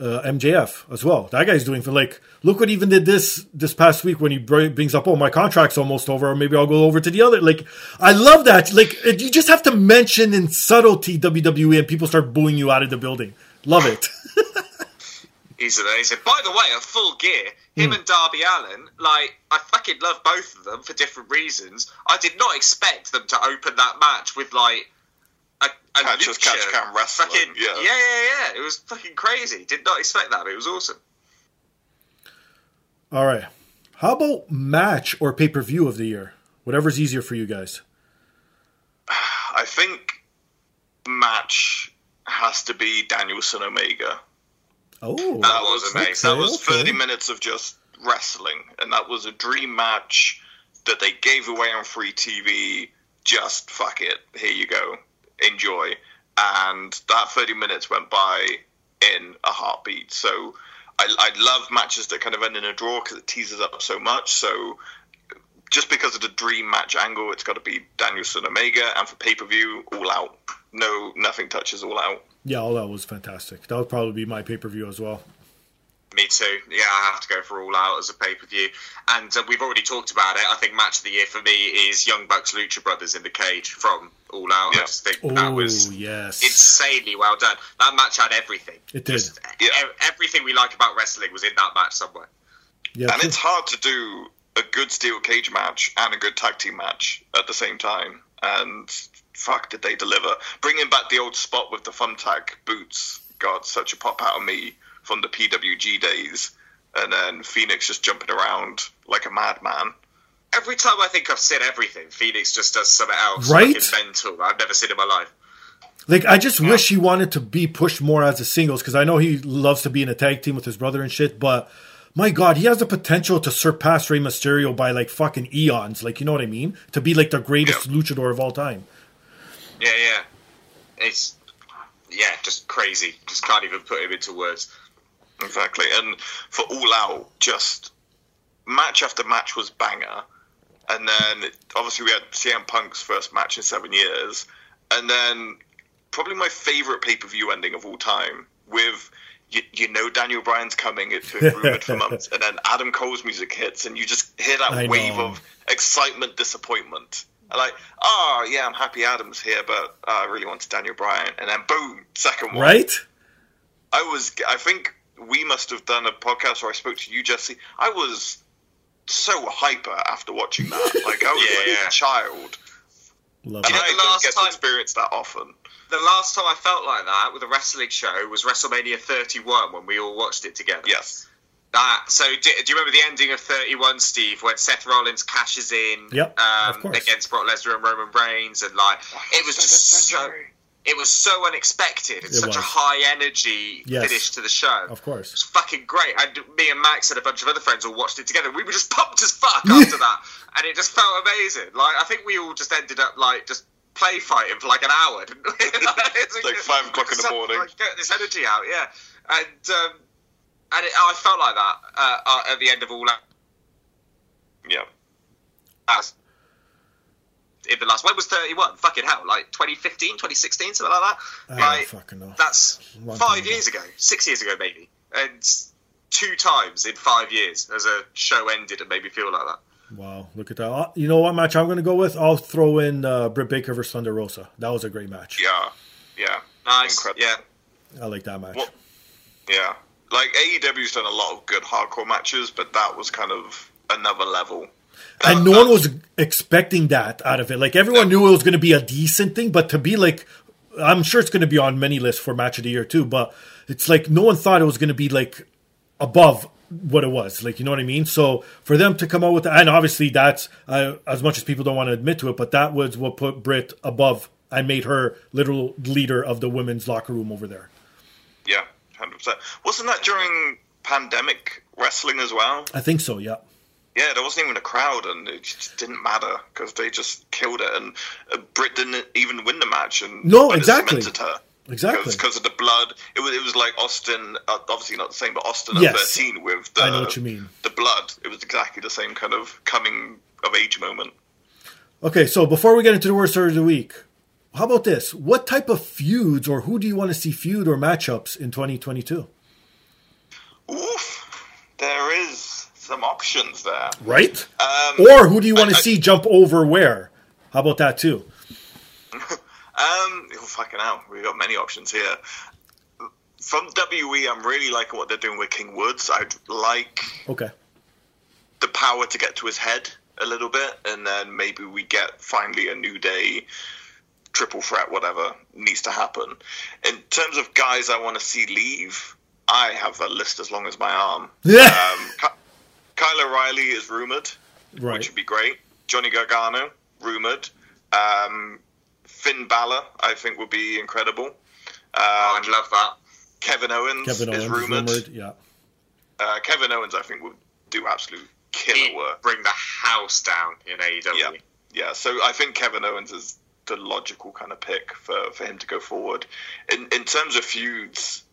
uh, MJF as well. That guy's doing for like look what even did this this past week when he brings up oh my contract's almost over or maybe I'll go over to the other like I love that like you just have to mention in subtlety WWE and people start booing you out of the building. Love it. He's amazing. By the way, a full gear. Him mm. and Darby Allin, like I fucking love both of them for different reasons. I did not expect them to open that match with like a, a catch, lucha, catch can wrestling. Fucking, yeah. yeah, yeah, yeah. It was fucking crazy. Did not expect that. But it was awesome. All right. How about match or pay per view of the year? Whatever's easier for you guys. I think match has to be Danielson Omega. Oh, that was amazing. Okay, that was okay. 30 minutes of just wrestling, and that was a dream match that they gave away on free TV. Just fuck it, here you go enjoy. And that 30 minutes went by in a heartbeat. So I, I love matches that kind of end in a draw because it teases up so much. So just because of the dream match angle, it's got to be Danielson Omega, and for pay per view, all out. No, nothing touches all out. Yeah, all out was fantastic. That would probably be my pay per view as well. Me too. Yeah, I have to go for All Out as a pay per view, and uh, we've already talked about it. I think match of the year for me is Young Bucks Lucha Brothers in the cage from All Out. Yeah. I just think Ooh, that was yes. insanely well done. That match had everything. It did. Just, yeah. everything we like about wrestling was in that match somewhere. Yeah, and it's hard to do a good steel cage match and a good tag team match at the same time. And fuck, did they deliver? Bringing back the old spot with the thumbtack boots got such a pop out of me from the PWG days, and then Phoenix just jumping around like a madman. Every time I think I've seen everything, Phoenix just does something else. Right? Like mental. I've never seen in my life. Like I just yeah. wish he wanted to be pushed more as a singles because I know he loves to be in a tag team with his brother and shit, but my god, he has the potential to surpass Rey Mysterio by like fucking eons. Like you know what I mean? To be like the greatest yeah. luchador of all time. Yeah, yeah. It's yeah, just crazy. Just can't even put him into words. Exactly. And for All Out, just match after match was banger. And then obviously we had CM Punk's first match in seven years. And then probably my favorite pay per view ending of all time with. You, you, know Daniel Bryan's coming. It's been rumored for months, and then Adam Cole's music hits, and you just hear that I wave know. of excitement, disappointment. Like, oh yeah, I'm happy Adam's here, but uh, I really wanted Daniel Bryan, and then boom, second one. Right. I was. I think we must have done a podcast where I spoke to you, Jesse. I was so hyper after watching that. Like I was yeah, like yeah. a child. Love And You it. know, I the don't last get time- to experience that often. The last time I felt like that with a wrestling show was WrestleMania 31 when we all watched it together. Yes. That so do, do you remember the ending of 31, Steve, when Seth Rollins cashes in Yep, um, against Brock Lesnar and Roman Reigns, and like it was just so it was so unexpected. It's It such a high energy Yes. finish to the show. Of It course. was fucking great. And me and Max and a bunch of other friends all watched it together. We were just pumped as fuck after that, and it just felt amazing. Like I think we all just ended up like just play fighting for like an hour. Didn't we? it's like five o'clock in the morning. Like, get this energy out, yeah. And um, and it, I felt like that uh, uh, at the end of all that. Yeah. As in the last, when was 31? Fucking hell, like 2015, 2016, something like that. I like, fucking know. that's Long five time ago. years ago, six years ago, maybe. And two times in five years as a show ended and made me feel like that. Wow, look at that. Uh, You know what match I'm going to go with? I'll throw in uh, Britt Baker versus Thunder Rosa. That was a great match. Yeah. Yeah. Nice. Incredible. Yeah. I like that match. Well, yeah. Like AEW's done a lot of good hardcore matches, but that was kind of another level. And no one was expecting that out of it. Like everyone knew it was going to be a decent thing, but to be like, I'm sure it's going to be on many lists for match of the year too. But it's like no one thought it was going to be like above what it was. Like you know what I mean? So for them to come out with, and obviously that's uh, as much as people don't want to admit to it, but that was what put Britt above and made her literal leader of the women's locker room over there. Yeah, hundred percent. Wasn't that during pandemic wrestling as well? I think so. Yeah. Yeah, there wasn't even a crowd, and it just didn't matter because they just killed it. And uh, Britt didn't even win the match, and No, exactly. Exactly. because of the blood. It was it was like Austin, uh, obviously not the same, but Austin at Yes. thirteen with the I know what you mean. the blood. It was exactly the same kind of coming of age moment. Okay, so before we get into the worst story of the week, how about this? What type of feuds or who do you want to see feud or matchups in 2022? Oof, there is some options there. Right? Um, Or who do you want to I- see jump over where? How about that too? Um, oh, fucking hell, we've got many options here. From WE, I'm really liking what they're doing with King Woods. I'd like Okay. the power to get to his head a little bit, and then maybe we get finally a new day, triple threat, whatever needs to happen. In terms of guys I want to see leave, I have a list as long as my arm. Yeah. Um, Kyle O'Reilly is rumored, Right. which would be great. Johnny Gargano, rumored. Um, Finn Balor, I think, would be incredible. Um, Oh, I'd love that. Kevin Owens Kevin is rumored. rumored. Yeah. Uh, Kevin Owens, I think, would do absolute killer He'd work. bring the house down in AEW. Yeah, yeah. So I think Kevin Owens is the logical kind of pick for, for him to go forward. In in terms of feuds,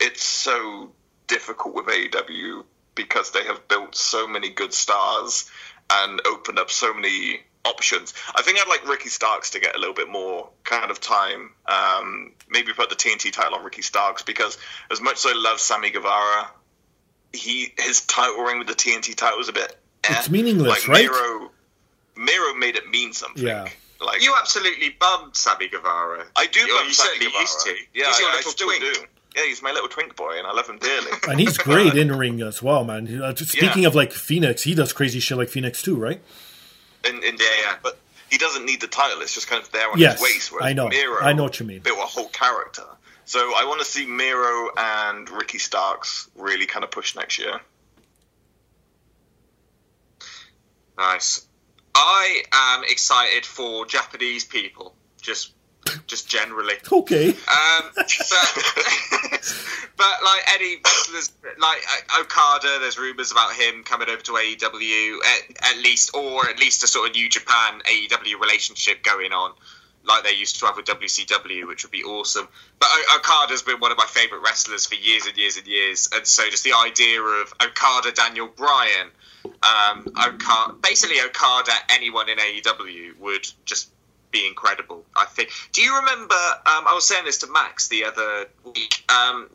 it's so difficult with AEW because they have built so many good stars and opened up so many options. I think I'd like Ricky Starks to get a little bit more kind of time. Um, maybe put the TNT title on Ricky Starks because as much as I love Sammy Guevara, he his title ring with the TNT title was a bit. eh. It's meaningless, like right? Miro, Miro made it mean something. Yeah. Like You absolutely bummed Sammy Guevara. I do. You, love you Sammy certainly Guevara. used to. Yeah, He's your I, I little still twink. do. Yeah, he's my little twink boy, and I love him dearly. And he's great in ring as well, man. Uh, Speaking Yeah. of like Phoenix, he does crazy shit like Phoenix too, right? in, in, Yeah, yeah. But he doesn't need the title; it's just kind of there on Yes, his waist. whereas I know. Miro I know what you mean. Built a whole character. So I want to see Miro and Ricky Starks really kind of push next year. Nice. I am excited for Japanese people, just just generally. Okay. Um, but, but like any wrestlers, like uh, Okada, there's rumors about him coming over to AEW at, at least, or at least a sort of New Japan AEW relationship going on, like they used to have with WCW, which would be awesome. But o- Okada's been one of my favorite wrestlers for years and years and years, and so just the idea of Okada, Daniel Bryan, um, Okada, basically Okada, anyone in AEW would just be incredible. I think. Do you remember? Um, I was saying this to Max the other week. Um,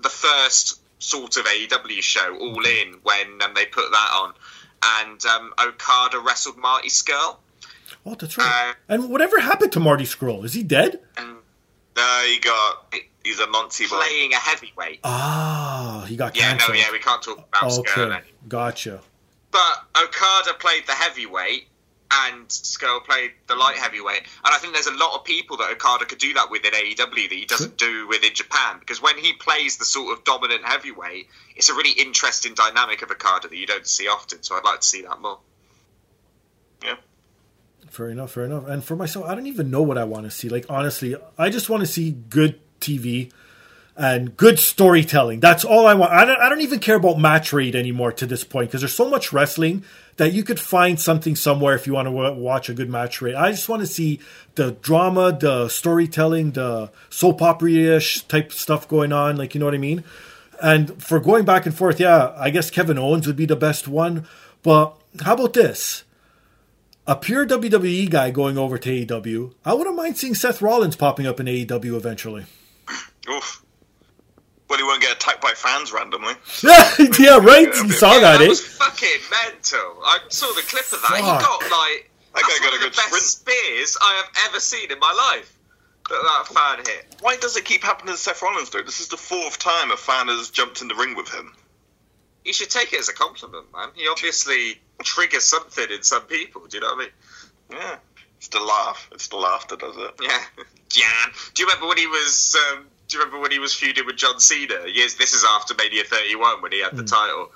the first sort of AEW show, All In, when um, they put that on, and um, Okada wrestled Marty Scurll. Oh, that's right. Uh, and whatever happened to Marty Scurll? Is he dead? And No, he got he's a Monty boy. playing a heavyweight. Ah, he got Yeah, canceled. no, yeah, we can't talk about Scurll okay, anymore. gotcha. But Okada played the heavyweight, and Scurll played the light heavyweight. And I think there's a lot of people that Okada could do that with in AEW that he doesn't do within Japan. Because when he plays the sort of dominant heavyweight, it's a really interesting dynamic of Okada that you don't see often. So I'd like to see that more. Yeah. Fair enough, fair enough. And for myself, I don't even know what I want to see. Like honestly, I just want to see good TV and good storytelling. That's all I want. I don't, I don't even care about match rate anymore to this point because there's so much wrestling that you could find something somewhere if you want to w- watch a good match rate. I just want to see the drama, the storytelling, the soap opera ish type stuff going on. Like, you know what I mean? And for going back and forth, yeah, I guess Kevin Owens would be the best one. But how about this? A pure WWE guy going over to AEW. I wouldn't mind seeing Seth Rollins popping up in AEW eventually. Oof. Well, he won't get attacked by fans randomly. yeah, yeah, right. You saw Yeah, that, that eh? was fucking mental. I saw the clip of that. He got like That that's guy got one a of the good best sprint. spears I have ever seen in my life. That that fan hit. Why does it keep happening to Seth Rollins, though? This is the fourth time a fan has jumped in the ring with him. You should take it as a compliment, man. He obviously triggers something in some people. Do you know what I mean? Yeah. It's the laugh. It's the laughter, does it. Yeah, Jan. Do you remember when he was? Um, do you remember when he was feuding with John Cena? Yes, this is after Mania 31 when he had the title.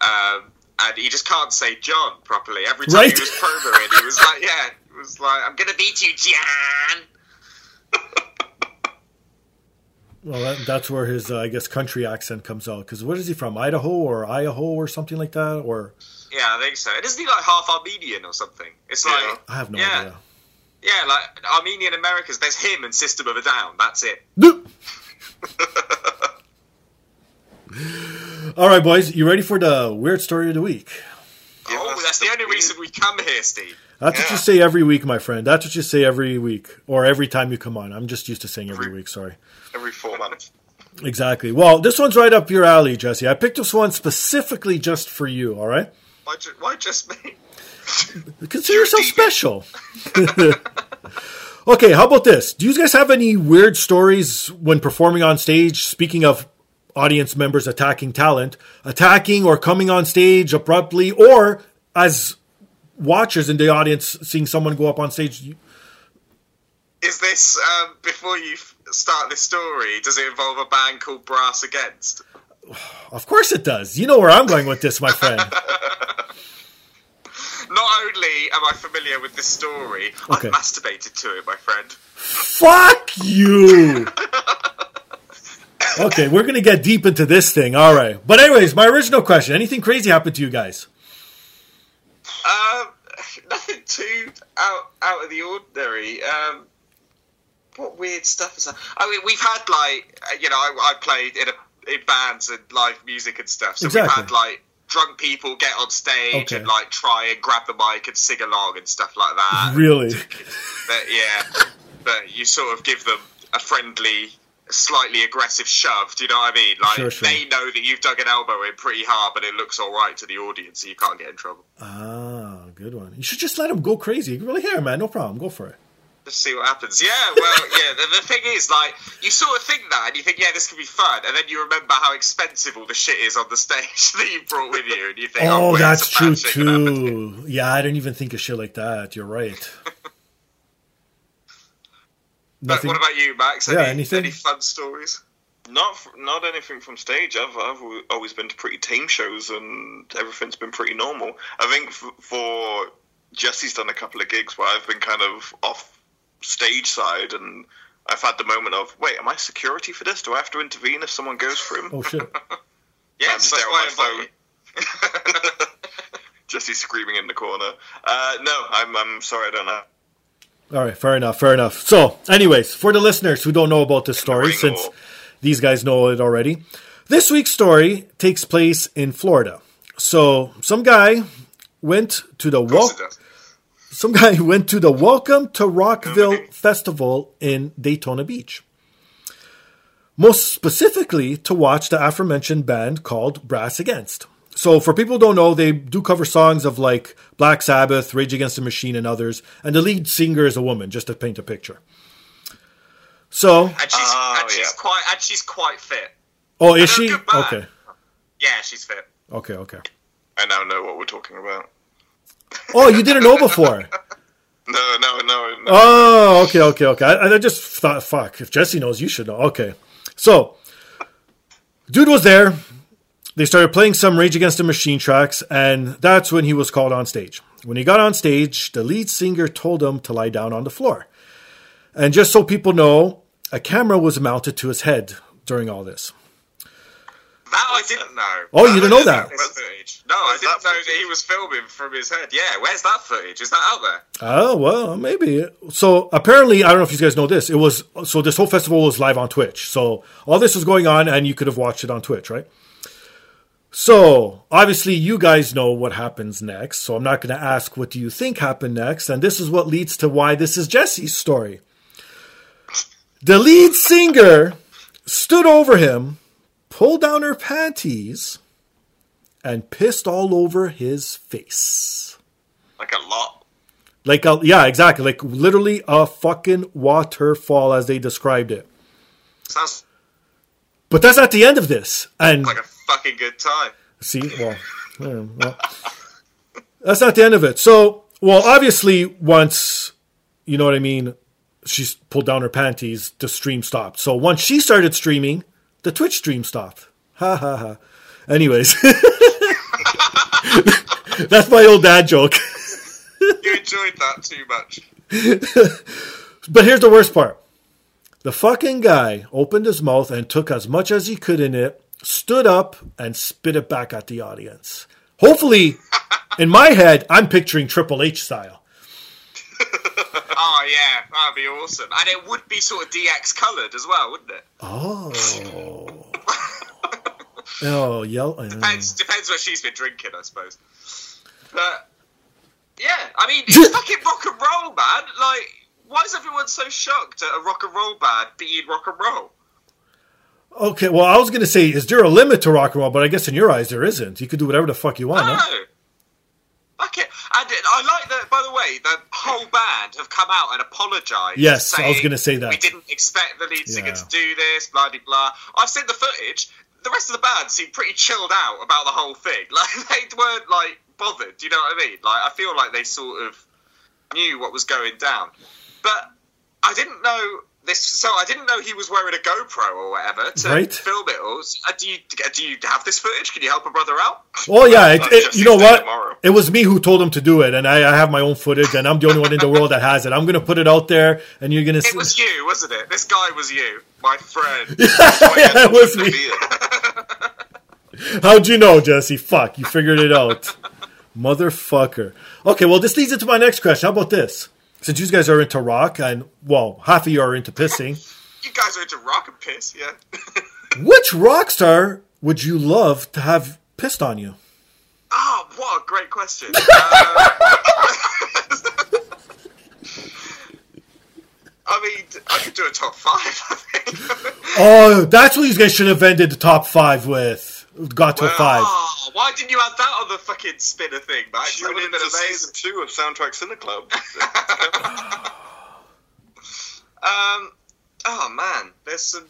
Um, and he just can't say John properly. Every time Right. he was promoing, he was like, "Yeah, he was like, I'm gonna beat you, Jan." Well, that, that's where his, uh, I guess, country accent comes out. Because what is he from? Idaho or Idaho or something like that? Or Yeah, I think so. And isn't he like half Armenian or something? It's like. I have no Yeah. idea. Yeah, like Armenian Americans. There's him and System of a Down. That's it. Nope. All right, boys, you ready for the weird story of the week? Oh, yeah, oh, that's that's the the only weird- reason we come here, Steve. That's what you say every week, my friend. That's what you say every week or every time you come on. I'm just used to saying every Every- week. Sorry. Every four months. Exactly. Well, this one's right up your alley, Jesse. I picked this one specifically just for you. All right. Why, ju- why just me? Consider yourself special. okay, how about this? Do you guys have any weird stories when performing on stage? Speaking of audience members attacking talent, attacking or coming on stage abruptly, or as watchers in the audience seeing someone go up on stage? Is this um, before you start this story? Does it involve a band called Brass Against? Of course it does. You know where I'm going with this, my friend. Not only am I familiar with this story, Okay. I've masturbated to it, my friend. Fuck you. Okay, we're gonna get deep into this thing. All right, but anyways, my original question: Anything crazy happened to you guys? Um, nothing too out out of the ordinary. Um, what weird stuff is that? I mean, we've had like you know, I, I played in a in bands and live music and stuff, so Exactly. we've had like drunk people get on stage Okay. and like try and grab the mic and sing along and stuff like that. Really? But yeah, but you sort of give them a friendly, slightly aggressive shove. Do you know what I mean? Like Sure, sure. they know that you've dug an elbow in pretty hard, but it looks all right to the audience, so you can't get in trouble. Ah, good one. You should just let them go crazy. You can really, here, man, no problem. Go for it. Just see what happens. Yeah, well, yeah. The, the thing is, like, you sort of think that, and you think, yeah, this could be fun, and then you remember how expensive all the shit is on the stage that you brought with you, and you think, oh, Oh, wait, that's true bad shit gonna happen. too. Yeah, I didn't even think of shit like that. You're right. But what about you, Max? Yeah, anything? any fun stories? Not not anything from stage. I've I've always been to pretty tame shows, and everything's been pretty normal. I think f- for Jesse's done a couple of gigs where I've been kind of off stage side, and I've had the moment of, wait, am I security for this? Do I have to intervene if someone goes for him? Oh shit. Yeah, I'm that's why I invite you. Jesse screaming in the corner. Uh, no, I'm I'm sorry, I don't know. All right, fair enough, fair enough. So, anyways, for the listeners who don't know about this story, ring since or- these guys know it already, this week's story takes place in Florida. So, some guy went to the Of course wel- it does. Some guy went to the Welcome to Rockville Festival in Daytona Beach. Most specifically to watch the aforementioned band called Brass Against. So for people who don't know, they do cover songs of like Black Sabbath, Rage Against the Machine, and others. And the lead singer is a woman, just to paint a picture. So, And she's, Oh, and she's yeah. quite and she's quite fit. oh, is she? a good band. Okay, Yeah, she's fit. okay, okay. I now know what we're talking about. Oh, you didn't know before. No, no, no, no. Oh, okay, okay, okay. I, I just thought, fuck, if Jesse knows, you should know. Okay. So, dude was there. They started playing some Rage Against the Machine tracks, and that's when he was called on stage. When he got on stage, the lead singer told him to lie down on the floor. And just so people know, a camera was mounted to his head during all this. That I didn't know. Oh, you didn't know that? Footage. No, I didn't that know that he was filming from his head. Yeah, where's that footage? Is that out there? Oh well, maybe. So apparently, I don't know if you guys know this. It was so this whole festival was live on Twitch. So all this was going on, and you could have watched it on Twitch, right? So obviously, you guys know what happens next. So I'm not going to ask what do you think happened next, and this is what leads to why this is Jesse's story. The lead singer stood over him, pulled down her panties, and pissed all over his face. Like a lot. Like a, yeah, exactly. Like literally a fucking waterfall as they described it. Sounds But that's not the end of this. And like a fucking good time. see, well, yeah, well, that's not the end of it. So, well, obviously, once you know what I mean, she's pulled down her panties. The stream stopped. So once she started streaming, the Twitch stream stopped. Ha ha ha. Anyways, that's my old dad joke. You enjoyed that too much. But here's the worst part. The fucking guy opened his mouth and took as much as he could in it, stood up, and spit it back at the audience. Hopefully, in my head, I'm picturing Triple H style. Oh yeah, that'd be awesome, and it would be sort of DX coloured as well, wouldn't it? Oh. Oh, yell. Depends, depends what she's been drinking, I suppose. But yeah, I mean, it's fucking rock and roll, man. Like, why is everyone so shocked at a rock and roll band being rock and roll? Okay, well, I was going to say, is there a limit to rock and roll? But I guess in your eyes, there isn't. You could do whatever the fuck you want, No. huh? Fuck it. And it- I like that, by the way, the whole band have come out and apologised. Yes, I was gonna say that. We didn't expect the lead singer Yeah. to do this, blah, blah, blah. I've seen the footage. The rest of the band seemed pretty chilled out about the whole thing. Like, they weren't, like, bothered. Do you know what I mean? Like, I feel like they sort of knew what was going down. But I didn't know this. So I didn't know he was wearing a GoPro or whatever to Right. film it all. Uh, do you do you have this footage? Can you help a brother out? Well, yeah, it, Uh, it- you know what? tomorrow. It was me who told him to do it, and I, I have my own footage, and I'm the only one in the world that has it. I'm going to put it out there, and you're going to It was you, wasn't it? This guy was you, my friend. yeah, it was me. How'd you know, Jesse? Fuck, you figured it out. Motherfucker. Okay, well, this leads into my next question. How about this? Since you guys are into rock, and, well, half of you are into pissing, you guys are into rock and piss, yeah. which rock star would you love to have pissed on you? oh, what a great question. Uh, I mean, I could do a top five. I think. Oh, that's what you guys should have ended the top five with. Got to a five. Oh, why didn't you add that on the fucking spinner thing, Max? That Tune would have into been amazing. season two of Soundtrack Cinema Club. Um, oh man, there's some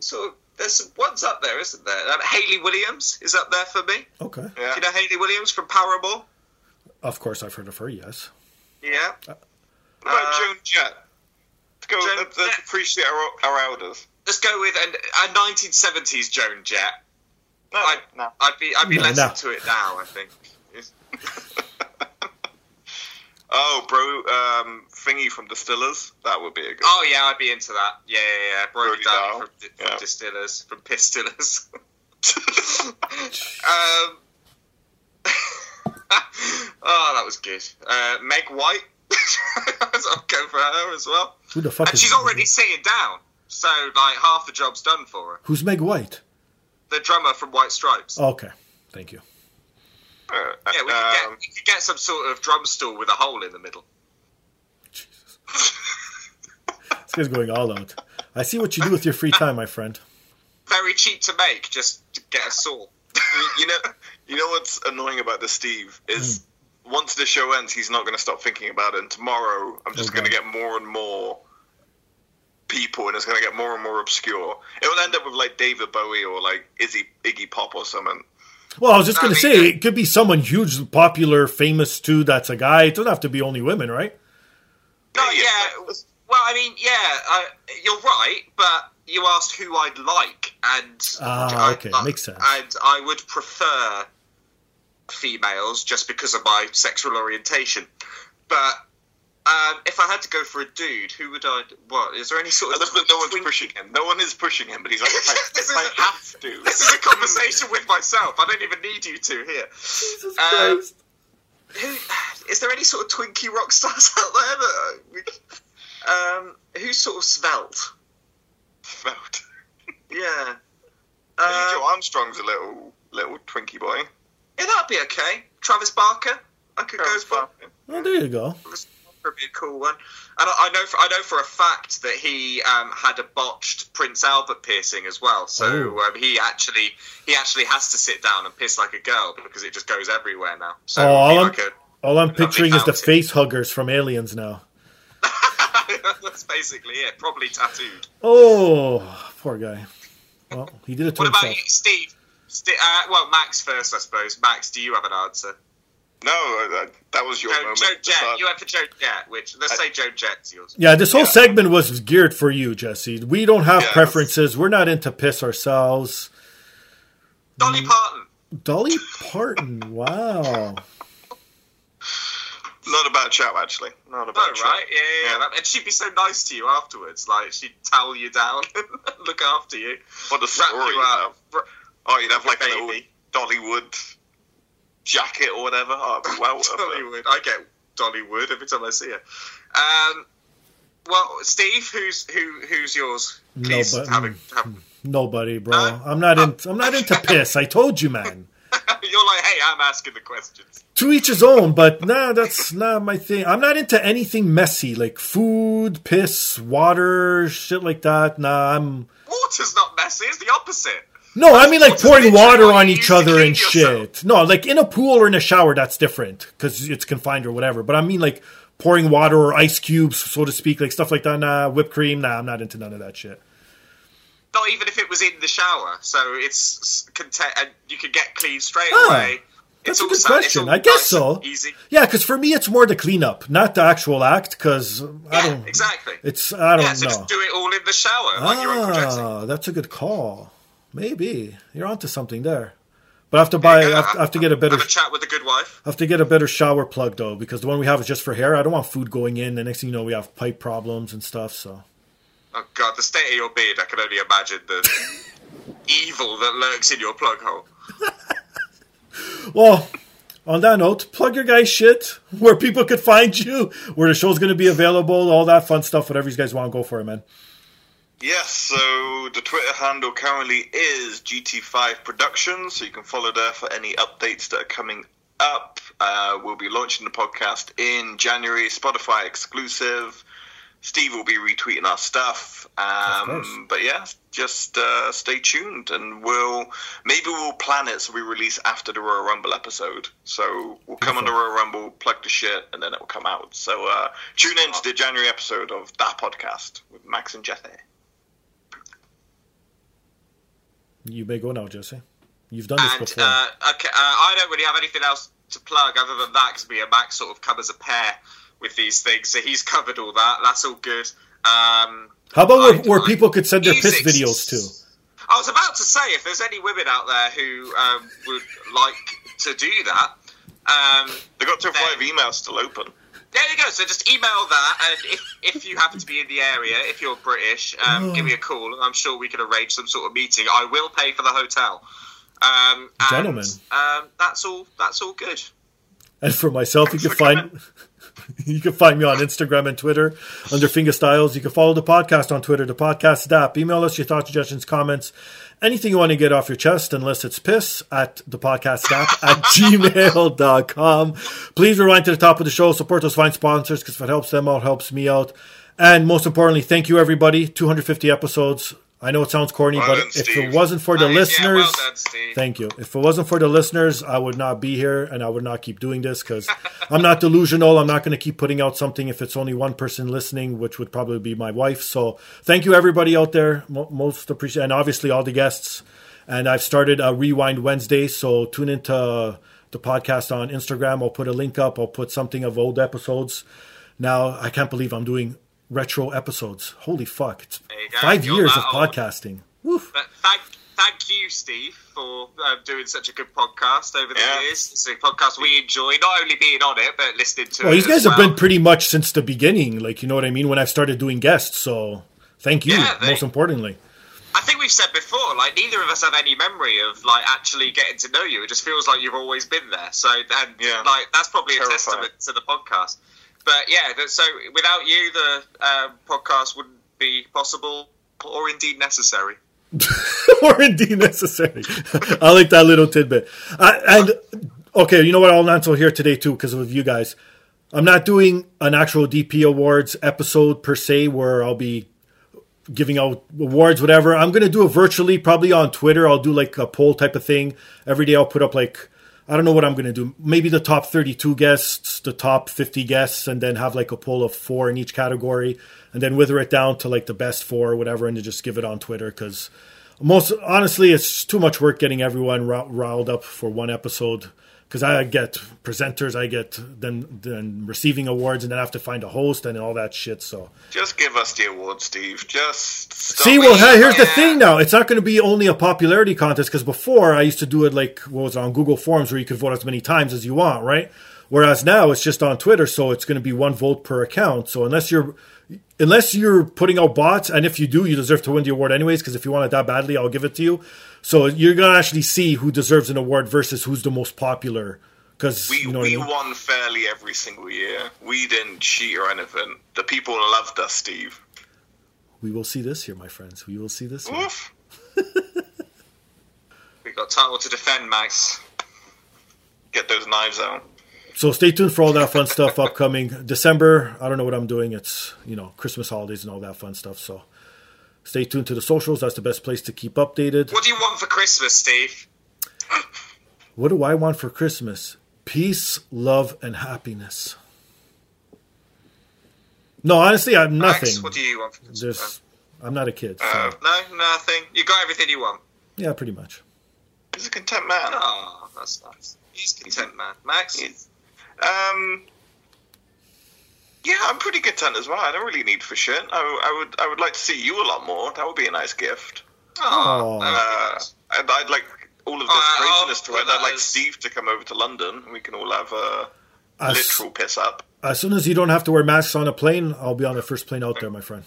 sort of there's some ones up there, isn't there? Um, Hayley Williams is up there for me. Okay. yeah. Do you know Hayley Williams from Paramore? Of course, I've heard of her, yes. Yeah. What about Uh, Joan Jett? Let's go. Joan let's, let's appreciate our, our elders. Let's go with an, a 1970s Joan Jett. No, I'd, no. I'd be I'd be No, less no. into it now. I think. Oh, bro, um, thingy from Distillers. That would be a good. Oh yeah, I'd be into that. Yeah, yeah, yeah. Brody Brody Dalle from, from Yeah. Distillers, from Pistillers. um, oh, that was good. Uh, Meg White. I'll go for her as well. Who the fuck And is she's already sitting down, so like half the job's done for her. Who's Meg White? The drummer from White Stripes. Okay, thank you. Uh, yeah, we could, um, get, we could get some sort of drum stool with a hole in the middle. This guy's going all out. I see what you do with your free time, my friend. Very cheap to make, just to get a saw. you, you know, you know what's annoying about this, Steve, is Hmm. once the show ends, he's not going to stop thinking about it. And tomorrow, I'm just Oh, going to get more and more people, and it's going to get more and more obscure. It will end up with like David Bowie or like Izzy Iggy Pop or something. Well, I was just going to say uh, it could be someone huge, popular, famous too. That's a guy. It doesn't have to be only women, right? No, Yeah, yeah. yeah. Well, I mean, yeah, uh, you're right, but you asked who I'd like, and Ah, I- okay, I- makes sense. And I would prefer females just because of my sexual orientation. But um, if I had to go for a dude, who would I? What is there any sort I of? love that no one's twink- pushing him. No one is pushing him, but he's like, I, This is I a- have to. This is a conversation with myself. I don't even need you to here. Jesus Um, Who, is there any sort of Twinkie rock stars out there that uh, um, who's sort of svelte? Felt. Yeah. Uh, Joe Armstrong's a little little Twinkie boy. yeah, that'd be okay. Travis Barker, I could Travis go for. Barker. Oh, there you go. Would be a cool one. And I, I know, for, I know for a fact that he um, had a botched Prince Albert piercing as well. So um, he actually, he actually has to sit down and piss like a girl because it just goes everywhere now. So Oh, all like I'm- All I'm picturing is the face huggers from Aliens now. that's basically it. Probably tattooed. Oh, poor guy. Well, he did it to What about you, Steve? Sti uh, well, Max first, I suppose. Max, do you have an answer? No, uh, that was your Joe, moment. Joe to Jet. You went for Joan Jett, which let's say Joan Jett's yours. Yeah, this whole Yeah. segment was geared for you, Jesse. We don't have Yeah. preferences. We're not into piss ourselves. Dolly Mm. Parton. Dolly Parton. Wow. Not a bad chat, actually. Not a No, bad chat. right? Yeah, yeah, yeah. Yeah. And she'd be so nice to you afterwards. Like she'd towel you down, look after you, What a story. you you'd up. Oh, you'd have like a little Baby. Dollywood jacket or whatever. Oh, it'd be well worth it. Dollywood. I get Dollywood every time I see her. Um, well, Steve, who's who? Who's yours? No, Please but- have, a, have Nobody, bro. Huh? I'm not in. I'm not into piss. I told you, man. You're like, hey, I'm asking the questions. To each his own, but nah, that's not my thing. I'm not into anything messy like food, piss, water, shit like that. Nah, I'm. Water's not messy. It's the opposite. No, I mean like pouring water on each other and yourself. shit. No, like in a pool or in a shower, that's different because it's confined or whatever. But I mean like pouring water or ice cubes, so to speak, like stuff like that. Nah, whipped cream. Nah, I'm not into none of that shit. Not even if it was in the shower. So it's and you could get clean straight Ah, away. that's It's a good sa- it's question. I guess nice so. Easy. Yeah, because for me, it's more the cleanup, not the actual act. Because I Yeah, don't. exactly. It's I don't Yeah, so know. just do it all in the shower, like Ah, that's a good call. Maybe you're onto something there. But I have to buy. I have, I have to get a better. Have a chat with a good wife. I have to get a better shower plug though, because the one we have is just for hair. I don't want food going in. The next thing you know, we have pipe problems and stuff. So Oh god, the state of your beard, I can only imagine the evil that lurks in your plug hole. Well, on that note, plug your guys' shit where people could find you, where the show's going to be available, all that fun stuff, whatever you guys want to go for it, man. Yes, so the Twitter handle currently is GT5 Productions, so you can follow there for any updates that are coming up. Uh, we'll be launching the podcast in January, Spotify exclusive. Steve will be retweeting our stuff. Um, but yeah, just uh, stay tuned, and we'll maybe we'll plan it so we release after the Royal Rumble episode. So we'll come on the Royal Rumble, plug the shit, and then it will come out. So uh, tune in to the January episode of that podcast with Max and Jesse. You may go now, Jesse. You've done this And before. uh, okay, uh, I don't really have anything else to plug other than that because me and Max sort of come as a pair with these things. So he's covered all that. That's all good. Um, How about where, I- where I- people could send their piss videos to? I was about to say if there's any women out there who um, would like to do that. Um, They got till five emails still open. There you go. So just email that, and if, if you happen to be in the area, if you're British, um, give me a call, and I'm sure we can arrange some sort of meeting. I will pay for the hotel. Um, and, Gentlemen. um, that's all. That's all good. And for myself, you can find you can find me on Instagram and Twitter under Finger Styles. You can follow the podcast on Twitter, the podcast app. Email us your thoughts, suggestions, comments, anything you want to get off your chest, unless it's piss at the podcast app at gmail.com. Please rewind to the top of the show. Support those fine sponsors because if it helps them out, helps me out. And most importantly, thank you everybody. 250 episodes. I know it sounds corny, Well but done, if Steve. it wasn't for the Nice. Yeah, listeners, well done, thank you. If it wasn't for the listeners, I would not be here and I would not keep doing this because I'm not delusional. I'm not going to keep putting out something if it's only one person listening, which would probably be my wife. So thank you, everybody out there. Mo- most appreciate, and obviously all the guests. And I've started a Rewind Wednesday, so tune into the podcast on Instagram. I'll put a link up. I'll put something of old episodes. Now I can't believe I'm doing retro episodes. Holy fuck! It's There you go. 5 You're years of old. podcasting. Woof. But thank, thank you, Steve, for uh, doing such a good podcast over the Yeah. years. It's a podcast we enjoy, not only being on it, but listening to Well, it. these guys as have well. been pretty much since the beginning. Like, you know what I mean? When I started doing guests. So thank you, Yeah, they- most importantly. I think we've said before, like neither of us have any memory of like actually getting to know you. It just feels like you've always been there. So and Yeah. like that's probably a testament to the podcast. But yeah, so without you, the um, podcast wouldn't be possible or indeed necessary. or indeed necessary. I like that little tidbit. I, and okay, you know what? I'll answer here today too because of you guys. I'm not doing an actual DP Awards episode per se where I'll be giving out awards, whatever. I'm going to do it virtually, probably on Twitter. I'll do like a poll type of thing. Every day I'll put up like, I don't know what I'm going to do. Maybe the top 32 guests, the top 50 guests, and then have like a poll of four in each category, and then wither it down to like the best four or whatever, and to just give it on Twitter because most honestly, it's too much work getting everyone ri- riled up for one episode. Because I get presenters, I get then then receiving awards, and then I have to find a host and all that shit. So Just give us the award, Steve. Just See, well, hey, here's the thing now. It's not going to be only a popularity contest because before I used to do it like, what was it, on Google Forms where you could vote as many times as you want, right? Whereas now it's just on Twitter, so it's going to be one vote per account. So unless you're, unless you're putting out bots, and if you do, you deserve to win the award anyways. Because if you want it that badly, I'll give it to you. So you're going to actually see who deserves an award versus who's the most popular. Because We, you know we I mean? won fairly every single year. We didn't cheat or anything. The people loved us, Steve. we will see this here, my friends. We will see this. Oof. We've got title to defend, Max. Get those knives out. So stay tuned for all that fun stuff upcoming December. I don't know what I'm doing. It's you know Christmas holidays and all that fun stuff. So stay tuned to the socials. That's the best place to keep updated. What do you want for Christmas, Steve? What do I want for Christmas? Peace, love, and happiness. No, honestly, I'm nothing. Max, what do you want for Christmas? There's, I'm not a kid. So, Uh, No, nothing. You got everything you want. yeah, pretty much. He's a content man. Oh, that's nice. He's content, man. Max? He's- Um. Yeah, I'm pretty content as well. I don't really need for shit. I, I would, I would like to see you a lot more. That would be a nice gift. Oh, that would be Uh, nice. and I'd like all of this Oh, craziness to put it. I'd like as- Steve to come over to London, and we can all have a As, literal piss up. as soon as you don't have to wear masks on a plane, I'll be on the first plane out there, my friend.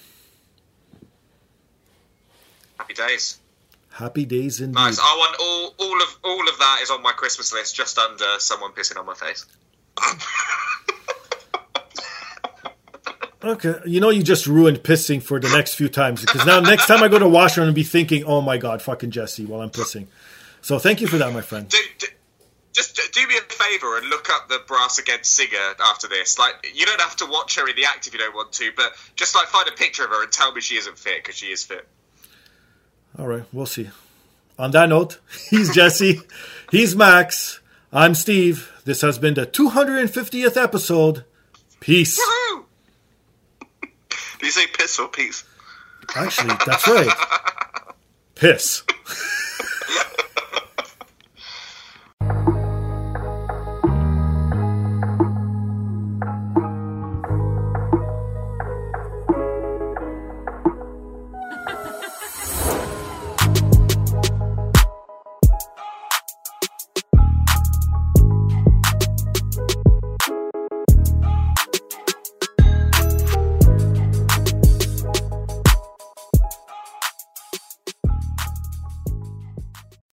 Happy days. Happy days indeed. Nice. I want all, all of all of that is on my Christmas list, just under someone pissing on my face. Okay, you know you just ruined pissing for the next few times because now next time I go to washroom, I'm gonna be thinking, "Oh my god, fucking Jesse," while I'm pissing. So thank you for that, my friend. Do, do, just do me a favour and look up the Brass Against singer after this. Like, you don't have to watch her in the act if you don't want to, but just like find a picture of her and tell me she isn't fit because she is fit. All right, we'll see. On that note, he's Jesse, he's Max, I'm Steve. This has been the 250th episode. Peace. Woo-hoo! Do you say piss or peace? Actually, that's right. Piss.